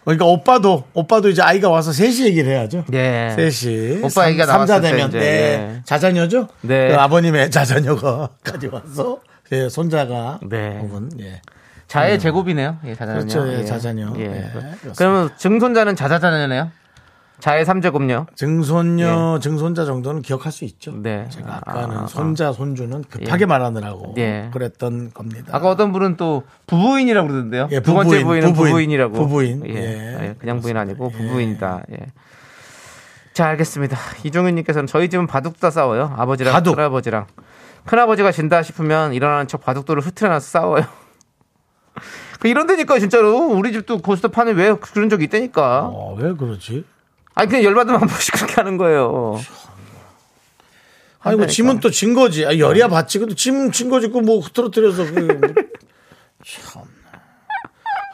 그러니까 오빠도, 오빠도 이제 아이가 와서 셋이 얘기를 해야죠. 예. 셋이. 오빠 얘기가 삼자 되면, 네. 예. 자자녀죠? 네. 그 아버님의 자자녀가까지 와서, 예, 손자가. 네. 혹은, 예. 자의 제곱이네요. 예, 자자녀. 그렇죠, 예, 자자녀. 예. 예, 그렇습니다. 그러면 증손자는 자자자녀네요. 자의 3제곱요. 증손녀, 증손자 정도는 기억할 수 있죠. 네. 제가 아까는 아, 아. 손자, 손주는 급하게 말하느라고 예. 그랬던 겁니다. 아까 어떤 분은 또 부부인이라고 그러던데요. 예, 두 번째 부부인, 부인은 부부인, 부부인, 이라고 부부인. 예. 예, 예, 그냥 부인 아니고 예. 부부인이다. 예. 자, 알겠습니다. 이종윤님께서는 저희 집은 바둑다 싸워요. 아버지랑 바둑. 큰아버지랑. 큰아버지가 진다 싶으면 일어나는 척 바둑돌을 흐트려놔서 싸워요. 그 이런 데니까 진짜로 우리 집도 고스톱 판에 왜 그런 적이 있다니까. 어, 왜 그러지? 아니 그냥 열받으면 한 번씩 그렇게 하는 거예요. 아이고, 한다니까. 짐은 또 진 거지. 아, 열이야 봤지. 그래도 짐진 거지. 그뭐 흐트러뜨려서. 그, 뭐. 참.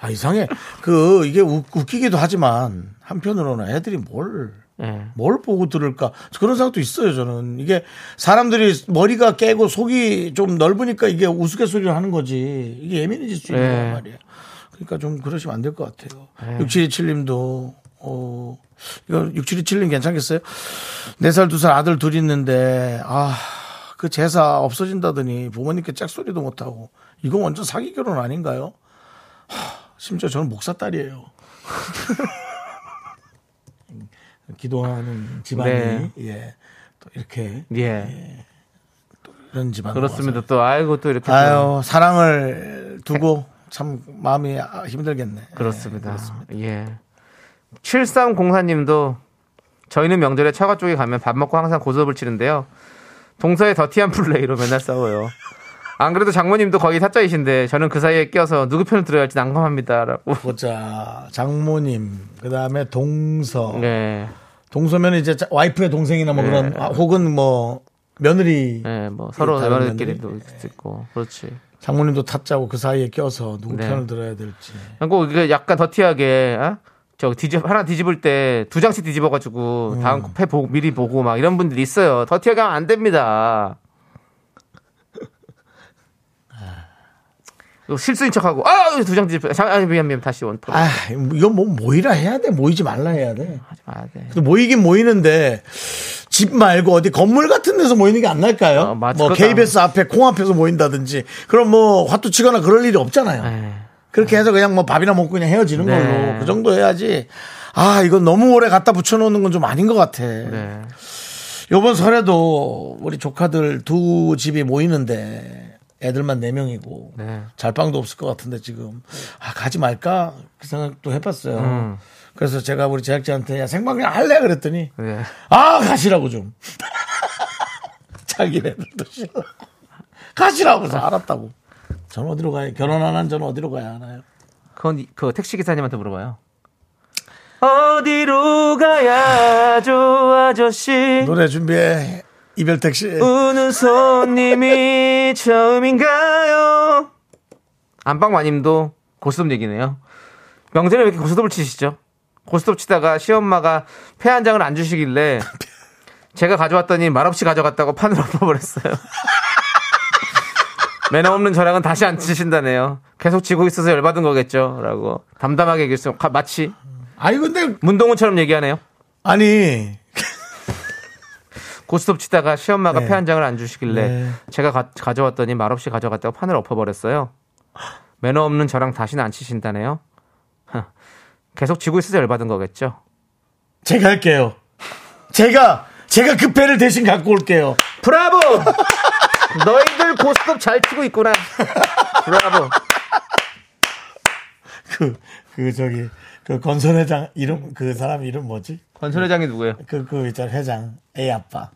아, 이상해. 그, 이게 웃, 웃기기도 하지만, 한편으로는 애들이 뭘, 예. 뭘 보고 들을까. 그런 생각도 있어요, 저는. 이게 사람들이 머리가 깨고 속이 좀 넓으니까 이게 우스갯소리를 하는 거지. 이게 예민해질 수 있는 네. 거란 말이에요. 그러니까 좀 그러시면 안 될 것 같아요. 6727님도, 어, 이거 6727님 괜찮겠어요? 4살, 2살 아들 둘 있는데, 아, 그 제사 없어진다더니 부모님께 짝소리도 못하고, 이거 완전 사기 결혼 아닌가요? 하, 심지어 저는 목사 딸이에요. 기도하는 집안이, 네. 예, 또 이렇게, 예. 이런 집안. 그렇습니다. 또 아이고 또 이렇게 또 아유, 사랑을 두고 참 마음이 아, 힘들겠네. 그렇습니다. 예. 7304님도 저희는 명절에 처가 쪽에 가면 밥 먹고 항상 고스톱을 치는데요. 동서의 더티한 플레이로 맨날 싸워요. 안 그래도 장모님도 거의 사자이신데 저는 그 사이에 껴서 누구 편을 들어야 할지 난감합니다라고. 보자. 장모님, 그 다음에 동서. 네. 동서면 이제 자- 와이프의 동생이나 뭐 그런, 아, 혹은 뭐, 며느리. 네, 뭐 서로 며느리끼리도 면들이. 있고. 그렇지. 장모님도 타짜고 그 사이에 껴서 누구 네. 편을 들어야 될지. 그리고 이게 약간 더티하게 어? 저 뒤집 하나 뒤집을 때 두 장씩 뒤집어 가지고 음. 다음 패 보고 미리 보고 막 이런 분들이 있어요. 더티하게 하면 안 됩니다. 이거 실수인 척하고 아두 장 뒤집어 장- 아 미안 미안 다시 원 아, 이건 뭐 모이라 해야 돼. 모이지 말라 해야 돼. 하지 마야 돼. 모이긴 모이는데 집 말고 어디 건물 같은 데서 모이는 게 안 날까요? 어, 맞- 뭐 그것도 KBS 앞에 콩 앞에서 모인다든지 그럼 뭐 화투 치거나 그럴 일이 없잖아요. 에이, 그렇게 해서 그냥 뭐 밥이나 먹고 그냥 헤어지는 네. 걸로 그 정도 해야지. 아 이건 너무 오래 갖다 붙여놓는 건 좀 아닌 것 같아. 네. 요번 설에도 우리 조카들 두 집이 모이는데 애들만 네 명이고 네. 잘빵도 없을 것 같은데 지금 아 가지 말까 그 생각도 해봤어요. 음. 그래서 제가 우리 제작자한테 야 생방 그냥 할래 그랬더니 네. 아 가시라고 좀 자기네들도 싫어 가시라고 해서 알았다고 저는 어디로 가요 결혼 안 한 저는 어디로 가야 하나요 그건 이- 그 택시 기사님한테 물어봐요. 어디로 가야죠 아저씨? 노래 준비해 이별 택시 우는 손님이 처음인가요? 안방마님도 고스톱 얘기네요. 명절에 왜 이렇게 고스톱을 치시죠? 고스톱 치다가 시엄마가 폐 한 장을 안 주시길래 제가 가져왔더니 말없이 가져갔다고 판을 엎어버렸어요. 매너 없는 저랑은 다시 안 치신다네요. 계속 지고 있어서 열받은 거겠죠. 라고 담담하게 얘기했어요. 가- 마치 아니 근데 문동훈처럼 얘기하네요. 아니 고스톱 치다가 시엄마가 네. 폐한 장을 안 주시길래 네. 제가 가, 져왔더니 말없이 가져갔다고 판을 엎어버렸어요. 매너 없는 저랑 다시는 안 치신다네요. 하, 계속 지고 있어서 열받은 거겠죠. 제가 할게요 제가 제가 그 배를 대신 갖고 올게요 브라보! 너희들 고스톱 잘 치고 있구나. 브라보. 그, 그, 저기, 그 건설회장 이름, 그 사람 이름 뭐지? 건설 회장이 누구예요? 그, 그, 있잖아, 회장. 애 아빠.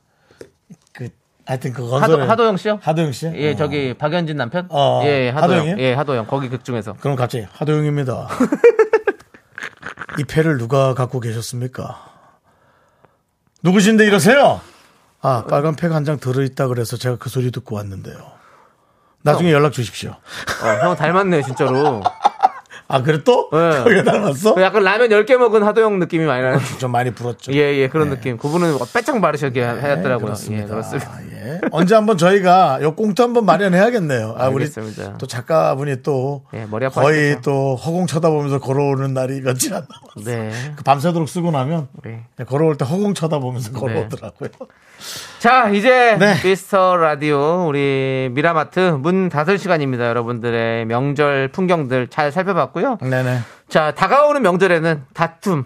그, 하여튼 그 하도, 건설. 하도영 씨요? 하도영 씨? 예, 어. 저기 박연진 남편? 어, 예, 하도영. 하도영이요? 예, 하도영. 거기 극 중에서. 그럼 갑자기 하도영입니다. 이 패를 누가 갖고 계셨습니까? 누구신데 이러세요? 아, 빨간 패가 한장 들어있다 그래서 제가 그 소리 듣고 왔는데요. 나중에 연락 주십시오. 어, 형 닮았네, 진짜로. 아, 그래 또? 네. 그게 닮았어? 약간 라면 10개 먹은 하도영 느낌이 많이 나요. 좀 많이 불었죠. 예, 예, 그런 느낌. 그분은 빼짝 마르시게 하였더라고요. 그렇습니다. 예, 그렇습니다. 아, 예. 언제 한번 저희가 요 꽁트 한번 마련해야겠네요. 아, 우리 알겠습니다. 또 작가분이 또 예, 머리 거의. 또 허공 쳐다보면서 걸어오는 날이 며칠 안 남았어요. 네. 그 밤새도록 쓰고 나면 네. 걸어올 때 허공 쳐다보면서 걸어오더라고요. 자, 이제 네. 미스터 라디오 우리 미라마트 문 닫을 시간입니다. 여러분들의 명절 풍경들 잘 살펴봤고요. 네네. 자, 다가오는 명절에는 다툼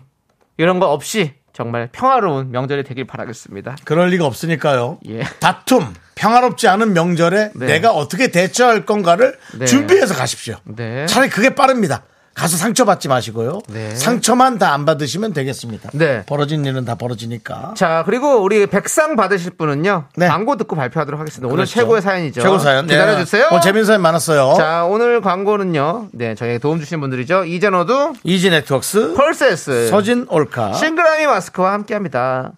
이런 거 없이 정말 평화로운 명절이 되길 바라겠습니다. 그럴 리가 없으니까요. 예. 다툼, 평화롭지 않은 명절에 네. 내가 어떻게 대처할 건가를 네. 준비해서 가십시오. 네. 차라리 그게 빠릅니다. 가서 상처받지 마시고요. 네. 상처만 다 안 받으시면 되겠습니다. 네. 벌어진 일은 다 벌어지니까. 자, 그리고 우리 백상 받으실 분은요. 네. 광고 듣고 발표하도록 하겠습니다. 오늘 그렇죠. 최고의 사연이죠. 최고 사연. 기다려주세요. 네. 재밌는 사연 많았어요. 자, 오늘 광고는요. 네, 저희에게 도움 주신 분들이죠. 이젠호두, 이지 네트워크스, 펄세스, 서진 올카. 싱그라미 마스크와 함께 합니다.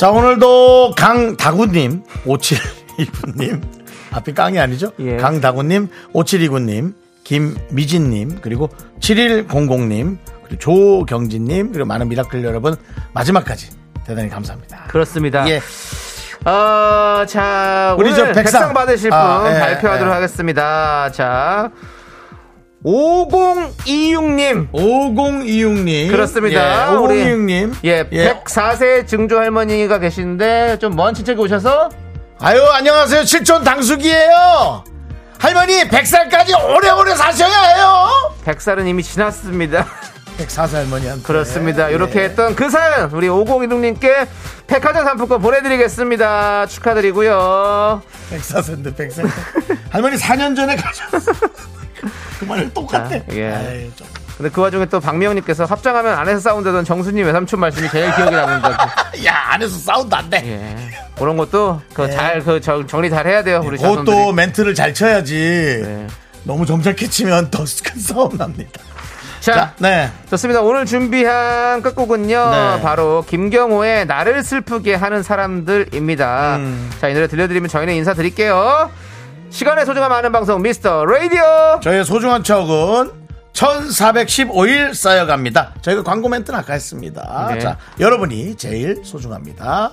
자, 오늘도 강다구님, 5729님, 앞이 깡이 아니죠? 예. 강다구님, 5729님, 김미진님, 그리고 7100님, 그리고 조경진님, 그리고 많은 미라클 여러분, 마지막까지 대단히 감사합니다. 그렇습니다. 예. 어, 자, 우리 우리 저 오늘 백상. 백상, 받으실 분 아, 예, 발표하도록 예. 하겠습니다. 자, 5026님. 5026님. 그렇습니다. 예, 우리- 5026님. 예, 104세 증조 할머니가 계신데 좀 먼 친척이 오셔서 아유, 안녕하세요. 칠촌 당숙이에요. 할머니, 100살까지 오래오래 사셔야 해요. 100살은 이미 지났습니다. 104세 할머니한테. 그렇습니다. 예. 이렇게 했던 그 사연 우리 5026님께 백화점 상품권 보내드리겠습니다. 축하드리고요. 104세인데 100세. 할머니 4년 전에 가셨어. 그 말을 똑같아. 아, 예. 좀. 근데 그 와중에 또 박미영님께서 합장하면 안에서 싸운다던 정수님 외삼촌 말씀이 제일 기억에 남는다고. 야, 안에서 사운드 안 돼. 예. 그런 것도 그 잘그 정리 잘 해야 돼요. 우리 그것도 자손들이. 멘트를 잘 쳐야지. 네. 너무 점잖게 치면 더 큰 싸움 납니다. 자, 자, 네. 좋습니다. 오늘 준비한 끝곡은요. 네. 바로 김경호의 나를 슬프게 하는 사람들입니다. 음. 자, 이 노래 들려드리면 저희는 인사드릴게요. 시간의 소중함 아는 방송 미스터 라디오. 저희의 소중한 추억은 1415일 쌓여갑니다. 저희가 광고 멘트는 아까 했습니다. 네. 자, 여러분이 제일 소중합니다.